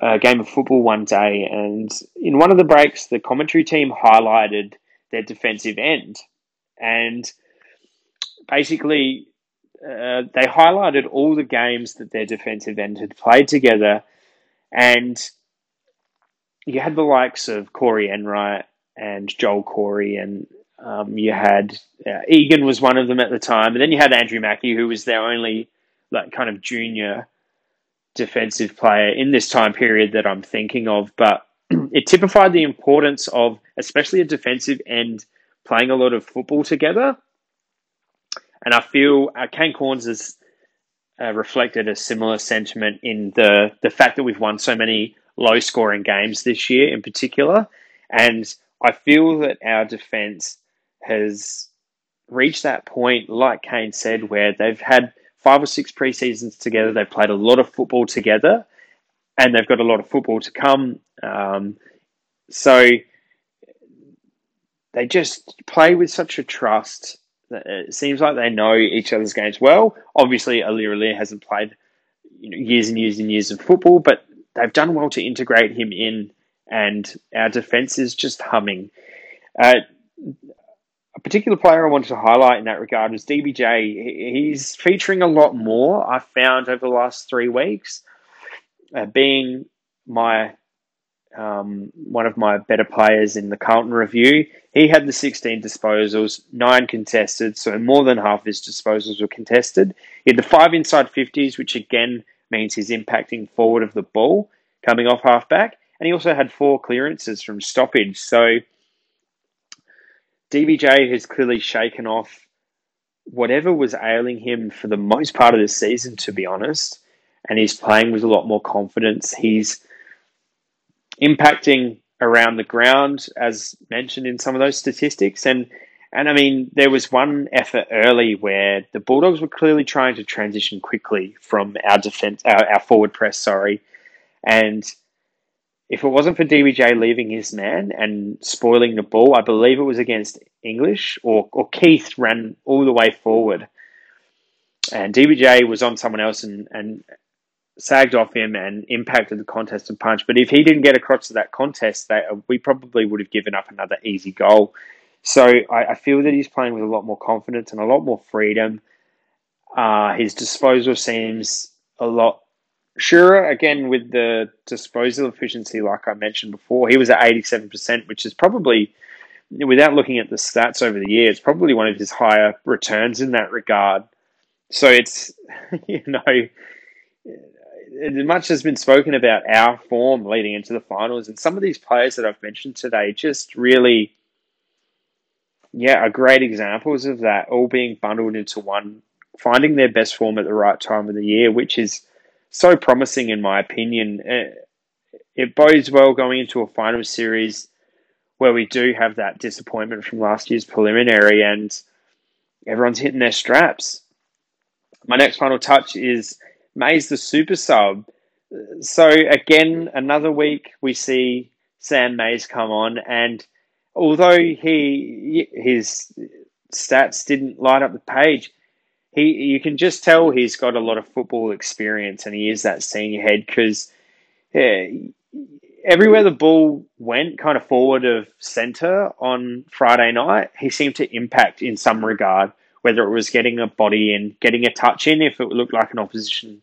a game of football one day, and in one of the breaks, the commentary team highlighted their defensive end. And basically, uh, they highlighted all the games that their defensive end had played together. And you had the likes of Corey Enright and Joel Corey, and um, you had uh, Egan was one of them at the time, and then you had Andrew Mackie, who was their only like kind of junior defensive player in this time period that I'm thinking of. But [clears throat] it typified the importance of, especially a defensive end, playing a lot of football together. And I feel uh, Kane Cornes has uh, reflected a similar sentiment in the the fact that we've won so many low scoring games this year, in particular. And I feel that our defense has reached that point, like Kane said, where they've had five or six preseasons together. They've played a lot of football together, and they've got a lot of football to come. Um, so they just play with such a trust. It seems like they know each other's games well. Obviously, Aliir hasn't played you know, years and years and years of football, but they've done well to integrate him in, and our defense is just humming. Uh, a particular player I wanted to highlight in that regard was DBJ. He's featuring a lot more, I've found, over the last three weeks, uh, being my um, one of my better players in the Carlton review. He had the 16 disposals, nine contested, so more than half his disposals were contested. He had the five inside 50s, which again means he's impacting forward of the ball coming off halfback. And he also had four clearances from stoppage. So DBJ has clearly shaken off whatever was ailing him for the most part of the season, to be honest. And he's playing with a lot more confidence. He's impacting around the ground, as mentioned in some of those statistics. And and I mean, there was one effort early where the Bulldogs were clearly trying to transition quickly from our defense, our, our forward press, sorry, and if it wasn't for DBJ leaving his man and spoiling the ball, I believe it was against English or, or Keath ran all the way forward. And DBJ was on someone else and, and sagged off him and impacted the contest and punch. But if he didn't get across to that contest, they, we probably would have given up another easy goal. So I, I, feel that he's playing with a lot more confidence and a lot more freedom. Uh, his disposal seems a lot Sure, again with the disposal efficiency, like I mentioned before, he was at eighty-seven percent, which is probably, without looking at the stats over the year, it's probably one of his higher returns in that regard. So it's, [laughs] you know, much has been spoken about our form leading into the finals, and some of these players that I've mentioned today just really, yeah, are great examples of that, all being bundled into one, finding their best form at the right time of the year, which is so promising in my opinion. It, it bodes well going into a final series where we do have that disappointment from last year's preliminary and everyone's hitting their straps. My next final touch is Mayes the super sub. So again, another week we see Sam Mayes come on, and although he his stats didn't light up the page, he you can just tell he's got a lot of football experience and he is that senior head because yeah, everywhere the ball went kind of forward of center on Friday night, he seemed to impact in some regard, whether it was getting a body in, getting a touch in if it looked like an opposition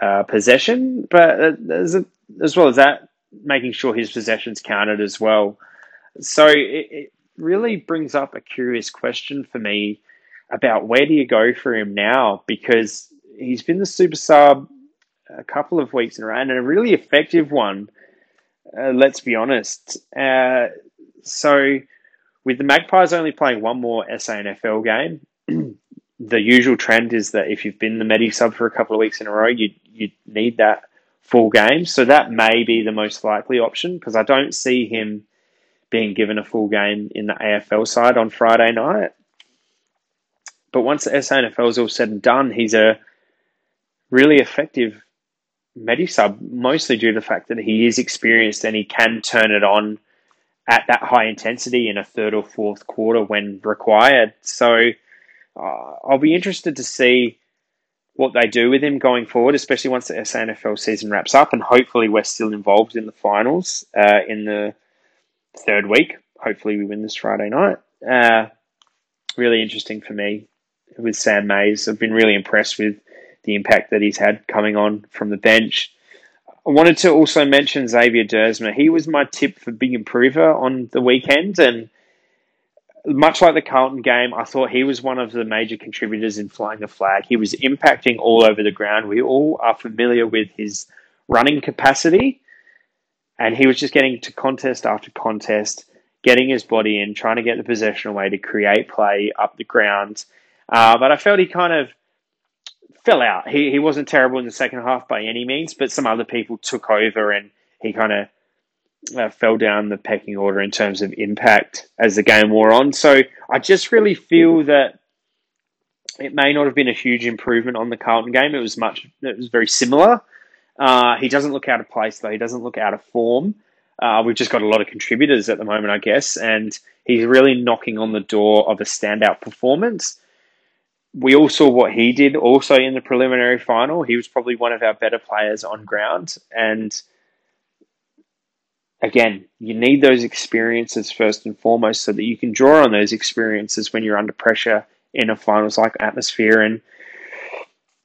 uh, possession, but uh, as, a, as well as that, making sure his possessions counted as well. So it, it really brings up a curious question for me about where do you go for him now because he's been the super sub a couple of weeks in a row and a really effective one. Uh, let's be honest. Uh, so, with the Magpies only playing one more SANFL game, [clears throat] the usual trend is that if you've been the Medi sub for a couple of weeks in a row, you you need that full game. So that may be the most likely option because I don't see him being given a full game in the AFL side on Friday night. But once the SANFL is all said and done, he's a really effective Medi sub, mostly due to the fact that he is experienced and he can turn it on at that high intensity in a third or fourth quarter when required. So uh, I'll be interested to see what they do with him going forward, especially once the SANFL season wraps up, and hopefully we're still involved in the finals uh, in the third week. Hopefully we win this Friday night. Uh, really interesting for me with Sam Mayes. I've been really impressed with the impact that he's had coming on from the bench. I wanted to also mention Xavier Duursma. He was my tip for big improver on the weekend, and much like the Carlton game, I thought he was one of the major contributors in flying the flag. He was impacting all over the ground. We all are familiar with his running capacity, and he was just getting to contest after contest, getting his body in, trying to get the possession away to create play up the ground. Uh, but I felt he kind of fell out. He he wasn't terrible in the second half by any means, but some other people took over, and he kind of uh, fell down the pecking order in terms of impact as the game wore on. So I just really feel that it may not have been a huge improvement on the Carlton game. It was much. It was very similar. Uh, he doesn't look out of place though. He doesn't look out of form. Uh, we've just got a lot of contributors at the moment, I guess, and he's really knocking on the door of a standout performance. We all saw what he did also in the preliminary final. He was probably one of our better players on ground, and again, you need those experiences first and foremost so that you can draw on those experiences when you're under pressure in a finals like atmosphere. And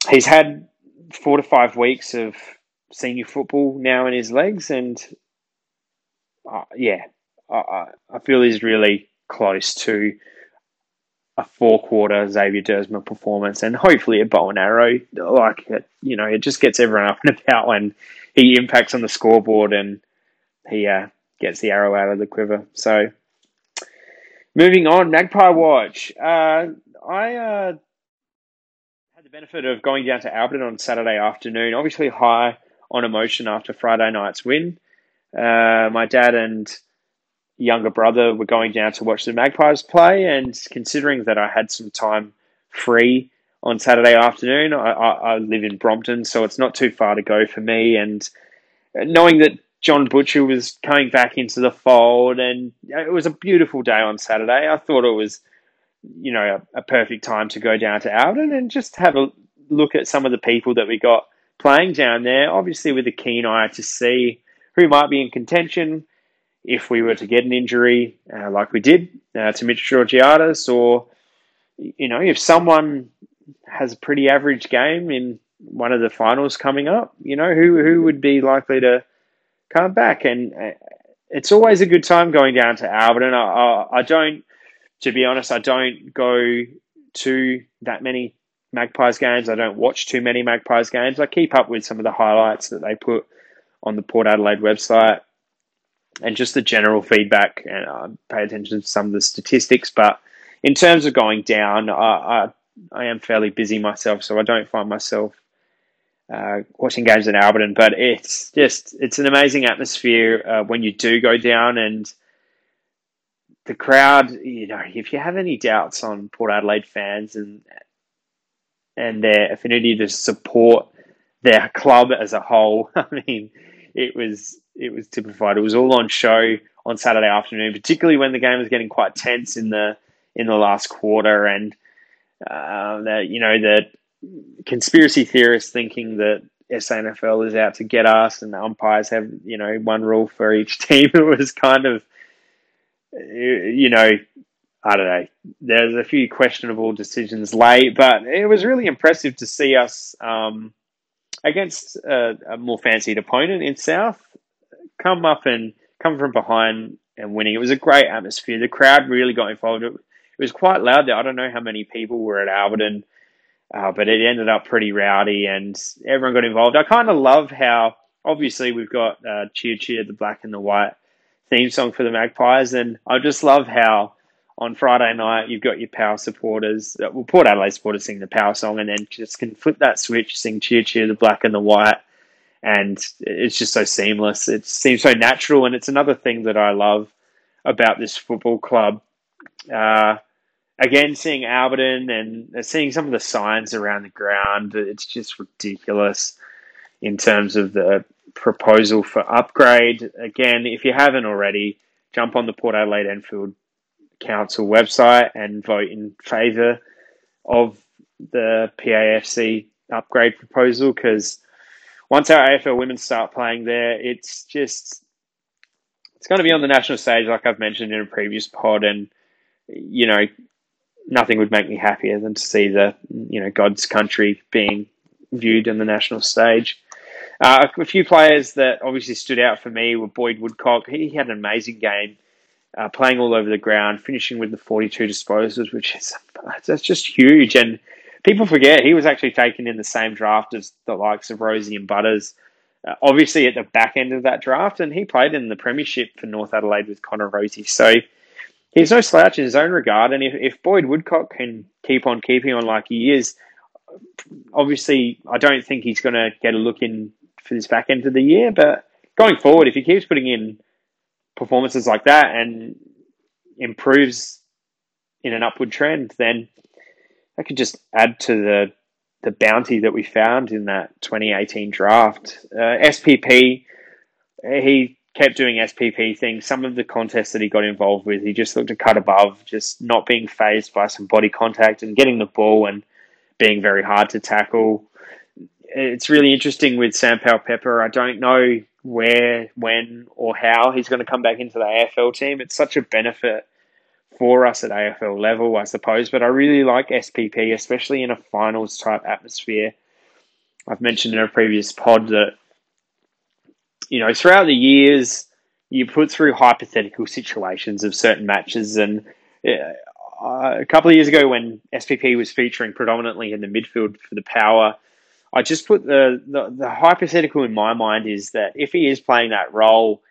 he's had four to five weeks of senior football now in his legs. And uh, yeah, I, I feel he's really close to a four quarter Xavier Duursma performance and hopefully a bow and arrow. Like, you know, it just gets everyone up and about when he impacts on the scoreboard and he uh, gets the arrow out of the quiver. So, moving on, Magpie Watch. Uh, I uh, had the benefit of going down to Alberton Saturday afternoon. Obviously, high on emotion after Friday night's win. Uh, my dad and younger brother were going down to watch the Magpies play, and considering that I had some time free on Saturday afternoon, I, I, I live in Brompton, so it's not too far to go for me. And knowing that John Butcher was coming back into the fold, and it was a beautiful day on Saturday. I thought it was, you know, a, a perfect time to go down to Alden and just have a look at some of the people that we got playing down there. Obviously, with a keen eye to see who might be in contention if we were to get an injury, uh, like we did uh, to Mitch Georgiades, or you know, if someone has a pretty average game in one of the finals coming up, you know, who who would be likely to come back. And uh, it's always a good time going down to Alberton. I, I, I don't, to be honest, I don't go to that many Magpies games. I don't watch too many Magpies games. I keep up with some of the highlights that they put on the Port Adelaide website and just the general feedback and uh, pay attention to some of the statistics. But in terms of going down, I, I, I am fairly busy myself, so I don't find myself uh, watching games in Alberton, but it's just it's an amazing atmosphere uh, when you do go down and the crowd. You know, if you have any doubts on Port Adelaide fans and and their affinity to support their club as a whole, [laughs] I mean, it was it was typified. It was all on show on Saturday afternoon, particularly when the game was getting quite tense in the in the last quarter, and uh, that you know that conspiracy theorists thinking that SANFL is out to get us and the umpires have, you know, one rule for each [laughs] team. It was kind of, you know, I don't know. There's a few questionable decisions late, but it was really impressive to see us um, against a, a, more fancied opponent in South come up and come from behind and winning. It was a great atmosphere. The crowd really got involved. It it was quite loud there. I don't know how many people were at Alberton, uh, but it ended up pretty rowdy and everyone got involved. I kind of love how obviously we've got uh, Cheer Cheer, the black and the white theme song for the Magpies, and I just love how on Friday night you've got your power supporters, uh, well, Port Adelaide supporters sing the power song, and then just can flip that switch, sing Cheer Cheer, the black and the white, and it's just so seamless. It seems so natural, and it's another thing that I love about this football club. Uh, again, seeing Alberton and seeing some of the signs around the ground, it's just ridiculous in terms of the proposal for upgrade. Again, if you haven't already, jump on the Port Adelaide Enfield Council website and vote in favour of the PAFC upgrade proposal because once our AFL women start playing there, it's just it's going to be on the national stage, like I've mentioned in a previous pod, and you know nothing would make me happier than to see the you know God's country being viewed in the national stage. Uh, a few players that obviously stood out for me were Boyd Woodcock. He had an amazing game, uh, playing all over the ground, finishing with the 42 disposals, which is that's just huge. And people forget he was actually taken in the same draft as the likes of Rozee and Butters. Uh, obviously, at the back end of that draft, and he played in the Premiership for North Adelaide with Connor Rozee. So he's no slouch in his own regard. And if, if Boyd Woodcock can keep on keeping on like he is, obviously, I don't think he's going to get a look in for this back end of the year. But going forward, if he keeps putting in performances like that and improves in an upward trend, then that could just add to the the bounty that we found in that 2018 draft. Uh, SPP, he kept doing SPP things. Some of the contests that he got involved with, he just looked a cut above, just not being phased by some body contact and getting the ball and being very hard to tackle it's really interesting with Sam Powell Pepper. I don't know where, when, or how he's going to come back into the AFL team. It's such a benefit for us at AFL level, I suppose. But I really like SPP, especially in a finals type atmosphere. I've mentioned in a previous pod that, you know, throughout the years, you put through hypothetical situations of certain matches. And uh, a couple of years ago, when SPP was featuring predominantly in the midfield for the Power, I just put the, the, the hypothetical in my mind is that if he is playing that role,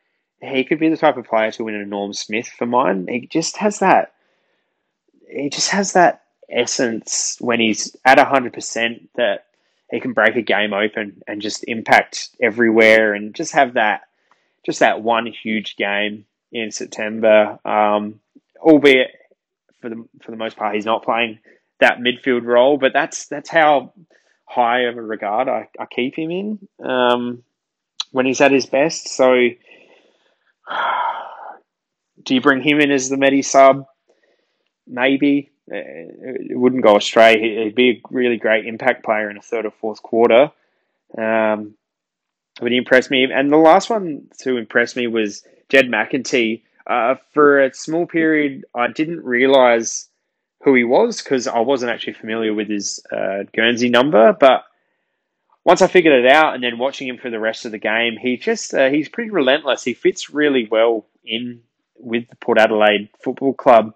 he could be the type of player to win a Norm Smith for mine. He just has that. He just has that essence when he's at hundred percent that he can break a game open and just impact everywhere and just have that, just that one huge game in September. Um, albeit for the for the most part, he's not playing that midfield role, but that's that's how high of a regard I, I keep him in um, when he's at his best. So, [sighs] do you bring him in as the Medi sub? Maybe. Uh, it wouldn't go astray. He'd be a really great impact player in a third or fourth quarter. Um, but he impressed me. And the last one to impress me was Jed McEntee. Uh, for a small period, I didn't realise who he was because I wasn't actually familiar with his uh, Guernsey number. But once I figured it out, and then watching him for the rest of the game, he just uh, he's pretty relentless. He fits really well in with the Port Adelaide Football Club.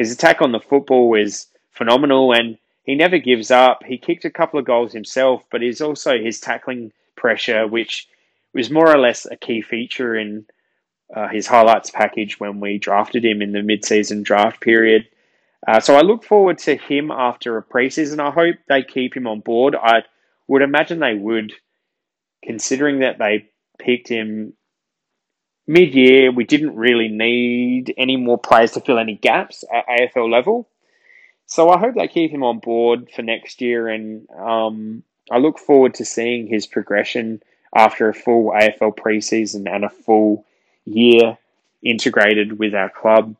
His attack on the football is phenomenal, and he never gives up. He kicked a couple of goals himself, but he's also his tackling pressure, which was more or less a key feature in uh, his highlights package when we drafted him in the mid-season draft period. Uh, so I look forward to him after a preseason. I hope they keep him on board. I would imagine they would, considering that they picked him mid year. We didn't really need any more players to fill any gaps at AFL level. So I hope they keep him on board for next year, and um, I look forward to seeing his progression after a full AFL preseason and a full year integrated with our club.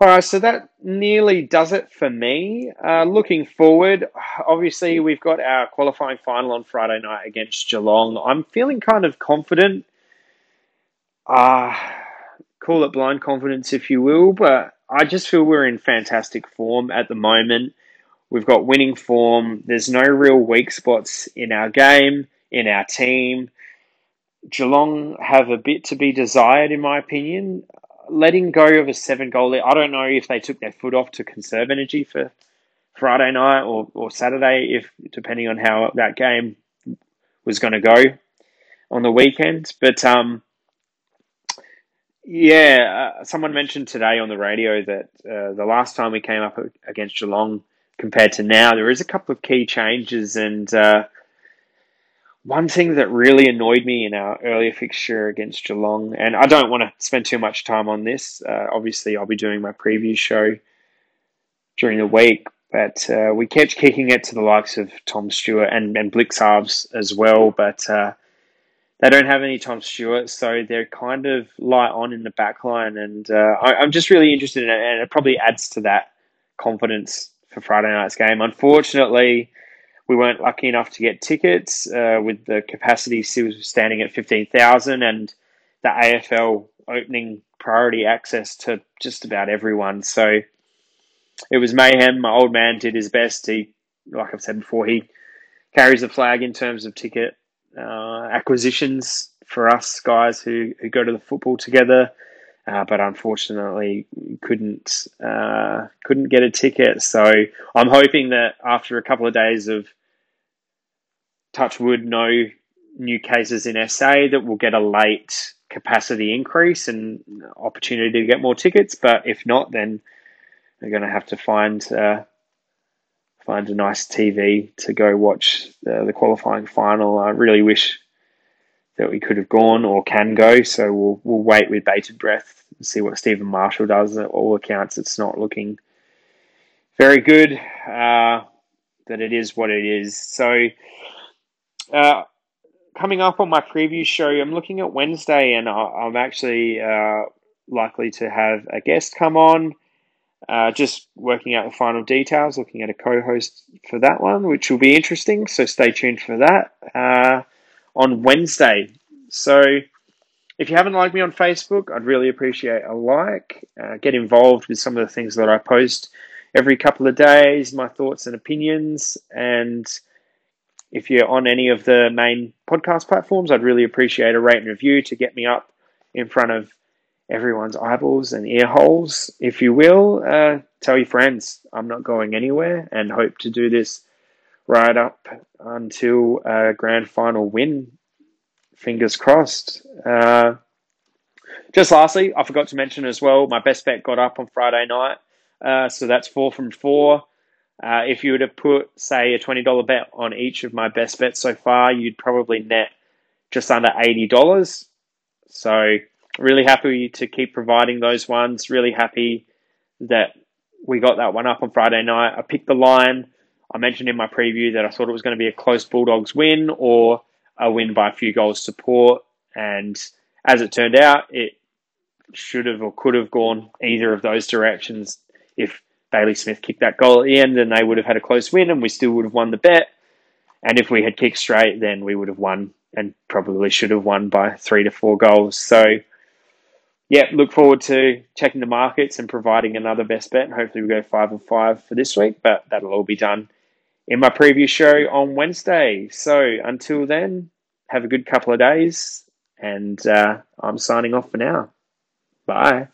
All right, so that nearly does it for me. Uh, looking forward, obviously, we've got our qualifying final on Friday night against Geelong. I'm feeling kind of confident. Uh, call it blind confidence, if you will, but I just feel we're in fantastic form at the moment. We've got winning form. There's no real weak spots in our game, in our team. Geelong have a bit to be desired, in my opinion letting go of a seven goal lead. I don't know if they took their foot off to conserve energy for Friday night or, or Saturday, if depending on how that game was going to go on the weekend. But um, yeah, uh, someone mentioned today on the radio that uh, the last time we came up against Geelong compared to now, there is a couple of key changes. And uh, one thing that really annoyed me in our earlier fixture against Geelong, and I don't want to spend too much time on this. Uh, obviously, I'll be doing my preview show during the week, but uh, we kept kicking it to the likes of Tom Stewart and, and Blicavs as well. But uh, they don't have any Tom Stewart, so they're kind of light on in the back line. And uh, I, am just really interested in it, and it probably adds to that confidence for Friday night's game. Unfortunately, we weren't lucky enough to get tickets uh, with the capacity standing at 15,000 and the AFL opening priority access to just about everyone. So it was mayhem. My old man did his best. He, like I've said before, he carries the flag in terms of ticket uh, acquisitions for us guys who, who go to the football together. Uh, but unfortunately couldn't uh, couldn't get a ticket. So I'm hoping that after a couple of days of touch wood, no new cases in SA, that we'll get a late capacity increase and opportunity to get more tickets. But if not, then we're going to have to find uh, find a nice TV to go watch the, the qualifying final. I really wish that we could have gone or can go. So we'll we'll wait with bated breath and see what Stephen Marshall does. At all accounts, it's not looking very good. Uh, it is what it is. So uh, coming up on my preview show, I'm looking at Wednesday, and I'm actually uh, likely to have a guest come on. Uh, just working out the final details, looking at a co host for that one, which will be interesting. So stay tuned for that uh, on Wednesday. So if you haven't liked me on Facebook, I'd really appreciate a like. Uh, get involved with some of the things that I post every couple of days, my thoughts and opinions. And if you're on any of the main podcast platforms, I'd really appreciate a rate and review to get me up in front of everyone's eyeballs and ear holes, if you will. Uh, tell your friends I'm not going anywhere and hope to do this right up until a grand final win. Fingers crossed. Uh, just lastly, I forgot to mention as well, my best bet got up on Friday night. Uh, so that's four from four. Uh, if you were to put, say, a $20 bet on each of my best bets so far, you'd probably net just under $80. So really happy to keep providing those ones. Really happy that we got that one up on Friday night. I picked the line. I mentioned in my preview that I thought it was going to be a close Bulldogs win or a win by a few goals support. And as it turned out, it should have or could have gone either of those directions. If Bailey Smith kicked that goal at the end, then they would have had a close win and we still would have won the bet. And if we had kicked straight, then we would have won and probably should have won by three to four goals. So yeah, look forward to checking the markets and providing another best bet. And Hopefully, we go five and five for this week, but that'll all be done in my preview show on Wednesday. So until then, have a good couple of days, and uh, I'm signing off for now. Bye.